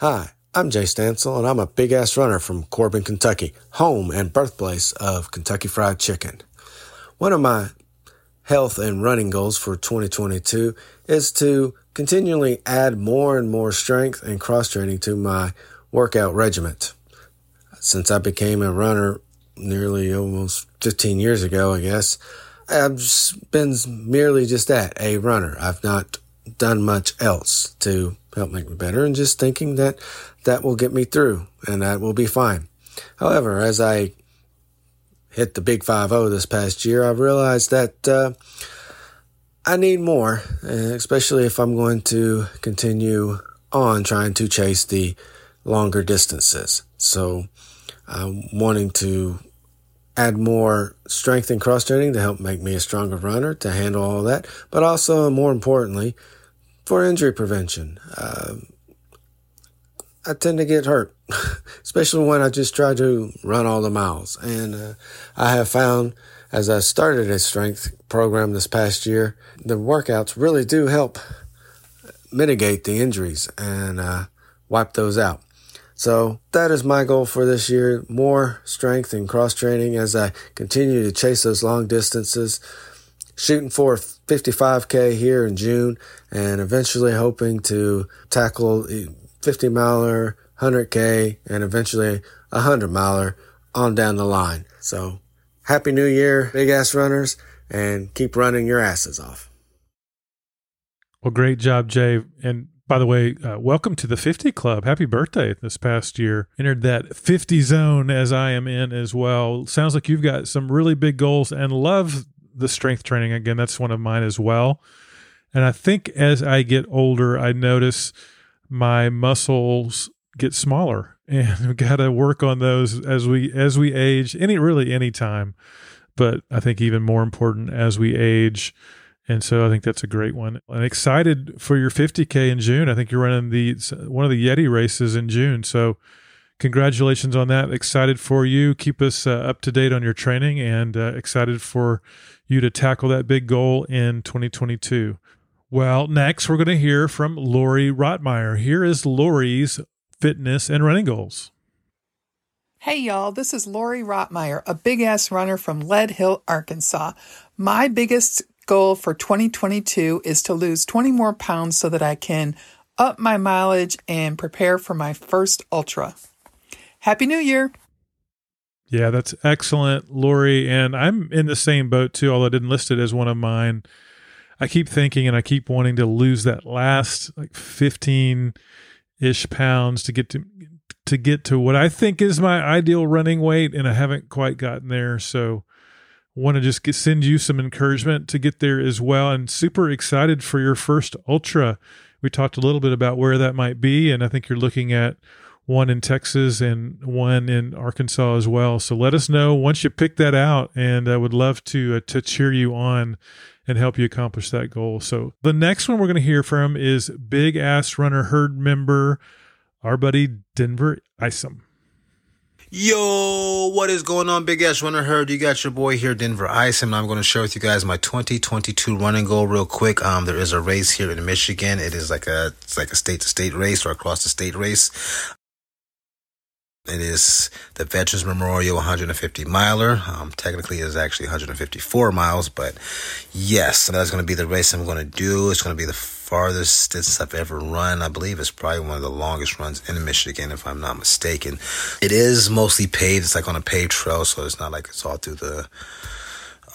Hi, I'm Jay Stansel, and I'm a big ass runner from Corbin, Kentucky, home and birthplace of Kentucky Fried Chicken. One of my health and running goals for 2022 is to continually add more and more strength and cross training to my workout regiment since I became a runner nearly almost 15 years ago, I guess, I've been merely just that, a runner. I've not done much else to help make me better and just thinking that that will get me through and that will be fine. However, as I hit the big 5 this past year, I realized that uh, I need more, especially if I'm going to continue on trying to chase the longer distances. So I'm wanting to add more strength and cross training to help make me a stronger runner to handle all that, but also more importantly, for injury prevention. Um, I tend to get hurt, (laughs) especially when I just try to run all the miles. And uh, I have found as I started a strength program this past year, the workouts really do help mitigate the injuries and uh, wipe those out. So that is my goal for this year more strength and cross training as I continue to chase those long distances. Shooting for 55K here in June and eventually hoping to tackle 50 miler, 100K, and eventually a 100 miler on down the line. So happy new year, big ass runners, and keep running your asses off. Well, great job, Jay. And by the way, uh, welcome to the 50 Club. Happy birthday this past year. Entered that 50 zone as I am in as well. Sounds like you've got some really big goals and love the strength training. Again, that's one of mine as well. And I think as I get older, I notice my muscles get smaller (laughs) and we've got to work on those as we as we age any really any time but i think even more important as we age and so I think that's a great one. And excited for your 50K in June. I think you're running the one of the Yeti races in June. So congratulations on that. Excited for you. Keep us uh, up to date on your training and uh, excited for you to tackle that big goal in 2022. Well, next we're going to hear from Lori Rotmeyer. Here is Lori's fitness and running goals. Hey y'all, this is Lori Rotmeyer, a big ass runner from Lead Hill, Arkansas. My biggest goal for 2022 is to lose 20 more pounds so that I can up my mileage and prepare for my first ultra. Happy New Year! Yeah, that's excellent, Lori. And I'm in the same boat too, although I didn't list it as one of mine. I keep thinking and I keep wanting to lose that last like 15 ish pounds to get to to get to what I think is my ideal running weight, and I haven't quite gotten there. So want to just get, send you some encouragement to get there as well. And super excited for your first ultra. We talked a little bit about where that might be and i think you're looking at one in texas and one in arkansas as well. So let us know once you pick that out and i would love to uh, to cheer you on and help you accomplish that goal. So the next one we're going to hear from is big ass runner herd member our buddy denver isom Yo, what is going on, Big Ass Runner Herd? You got your boy here, Denver Ice, and I'm going to share with you guys my 2022 running goal real quick. Um, there is a race here in Michigan. It is like a, it's like a state to state race or across the state race. It is the Veterans Memorial 150 miler. Um, technically, it is actually 154 miles, but yes, that's going to be the race I'm going to do. It's going to be the farthest distance I've ever run. I believe it's probably one of the longest runs in Michigan, if I'm not mistaken. It is mostly paved. It's like on a paved trail, so it's not like it's all through the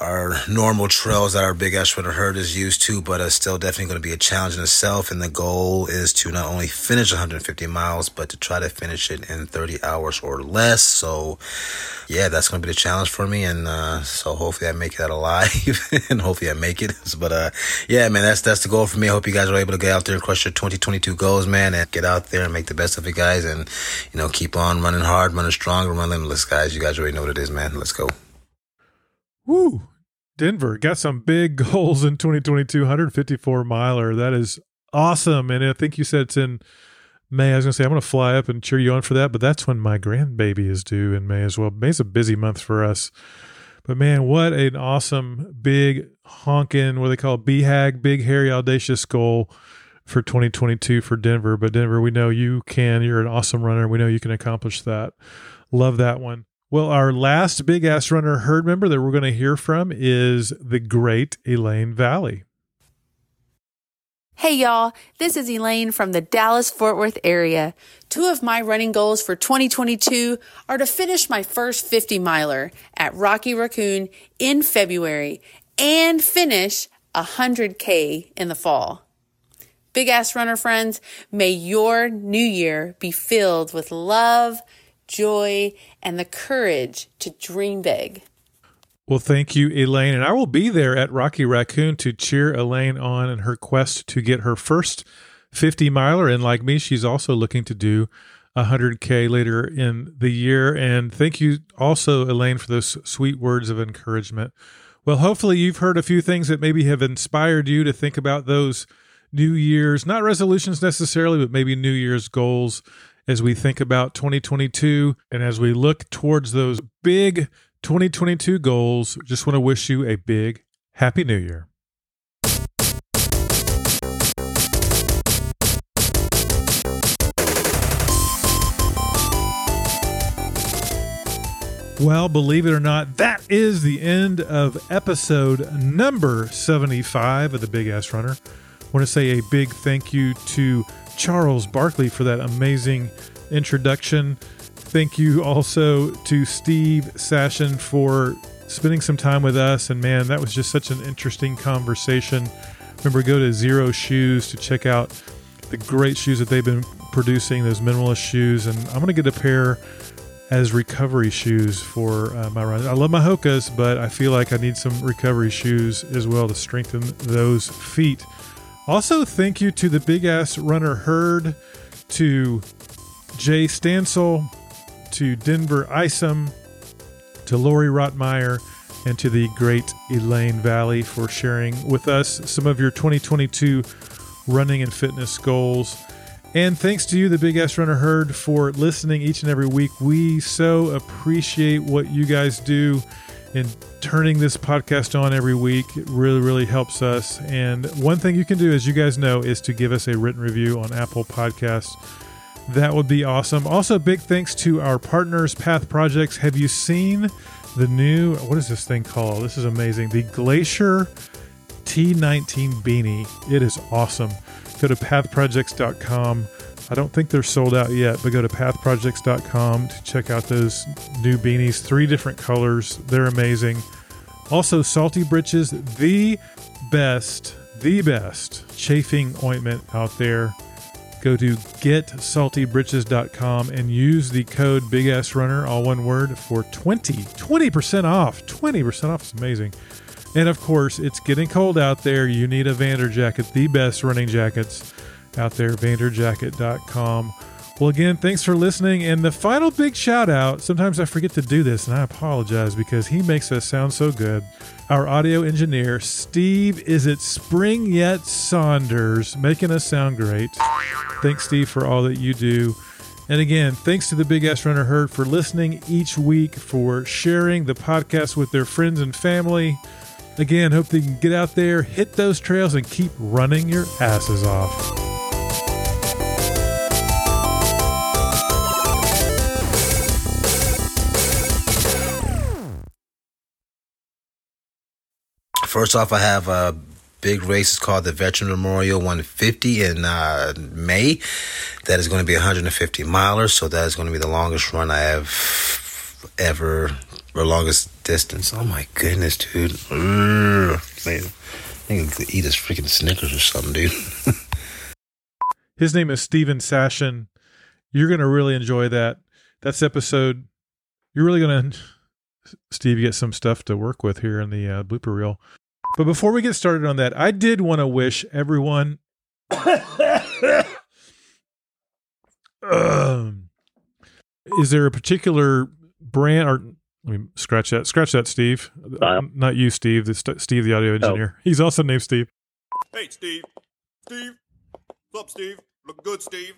our normal trails that our big runner herd is used to, but it's still definitely going to be a challenge in itself. And the goal is to not only finish 150 miles, but to try to finish it in 30 hours or less. So, yeah, that's going to be the challenge for me. And uh, so hopefully I make that alive, (laughs) and hopefully I make it. (laughs) But uh, yeah, man, that's that's the goal for me. I hope you guys are able to get out there and crush your 2022 goals, man, and get out there and make the best of it, guys. And you know, keep on running hard, running strong, and run limitless, guys. You guys already know what it is, man. Let's go. Woo! Denver got some big (laughs) goals in 2022, 154 miler. That is awesome. And I think you said it's in May. I was going to say, I'm going to fly up and cheer you on for that, but that's when my grandbaby is due in May as well. May's a busy month for us. But man, what an awesome, big, honking, what they call BHAG, big, hairy, audacious goal for 2022 for Denver. But Denver, we know you can. You're an awesome runner. We know you can accomplish that. Love that one. Well, our last big ass runner herd member that we're going to hear from is the great Elaine Valley. Hey y'all, this is Elaine from the Dallas Fort Worth area. Two of my running goals for 2022 are to finish my first 50 miler at Rocky Raccoon in February and finish 100K in the fall. Big ass runner friends, may your new year be filled with love, joy, and the courage to dream big. Well, thank you, Elaine. And I will be there at Rocky Raccoon to cheer Elaine on in her quest to get her first 50 miler. And like me, she's also looking to do 100K later in the year. And thank you also, Elaine, for those sweet words of encouragement. Well, hopefully, you've heard a few things that maybe have inspired you to think about those New Year's, not resolutions necessarily, but maybe New Year's goals as we think about 2022 and as we look towards those big 2022 goals. Just want to wish you a big Happy New Year. Well, believe it or not, that is the end of episode number 75 of the Big Ass Runner. I want to say a big thank you to Charles Barkley for that amazing introduction. Thank you also to Steve Sashen for spending some time with us. And man, that was just such an interesting conversation. Remember, go to Xero Shoes to check out the great shoes that they've been producing, those minimalist shoes. And I'm going to get a pair as recovery shoes for uh, my run. I love my Hokas, but I feel like I need some recovery shoes as well to strengthen those feet. Also, thank you to the Big Ass Runner Herd, to Jay Stansel, to Denver Isom, to Lori Rotmeyer, and to the great Elaine Valley for sharing with us some of your 2022 running and fitness goals. And thanks to you, the Big Ass Runner Herd, for listening each and every week. We so appreciate what you guys do in turning this podcast on every week. It really, really helps us. And one thing you can do, as you guys know, is to give us a written review on Apple Podcasts. That would be awesome. Also, big thanks to our partners, Path Projects. Have you seen the new, what is this thing called? This is amazing. The Glacier T19 beanie. It is awesome. Go to pathprojects.com. I don't think they're sold out yet, but go to pathprojects.com to check out those new beanies. Three different colors. They're amazing. Also, Salty Britches, the best, the best chafing ointment out there. Go to getsaltybritches.com and use the code Big all one word, for 20, 20% off. 20% off is amazing. And of course, it's getting cold out there. You need a Vander jacket, the best running jackets out there, vanderjacket.com. Well, again, thanks for listening. And the final big shout out sometimes I forget to do this, and I apologize because he makes us sound so good. Our audio engineer, Steve, is it Spring Yet Saunders, making us sound great. Thanks, Steve, for all that you do. And again, thanks to the Big Ass Runner Herd for listening each week, for sharing the podcast with their friends and family. Again, hope they can get out there, hit those trails, and keep running your asses off. First off, I have a big race. It's called the Veteran Memorial 150 in uh, May. That is going to be 150 milers, so that is going to be the longest run I have ever, or longest distance. Oh my goodness, dude. Man, I think I could eat his freaking Snickers or something, dude. (laughs) His name is Steven Sashen. You're going to really enjoy that. That's episode. You're really going to, Steve, get some stuff to work with here in the uh, blooper reel. But before we get started on that, I did want to wish everyone. um, (coughs) is there a particular brand or let me scratch that scratch that steve Style. not you steve the st- steve the audio engineer he's also named steve Hey, Steve. Steve. What's up, Steve? Look good, Steve.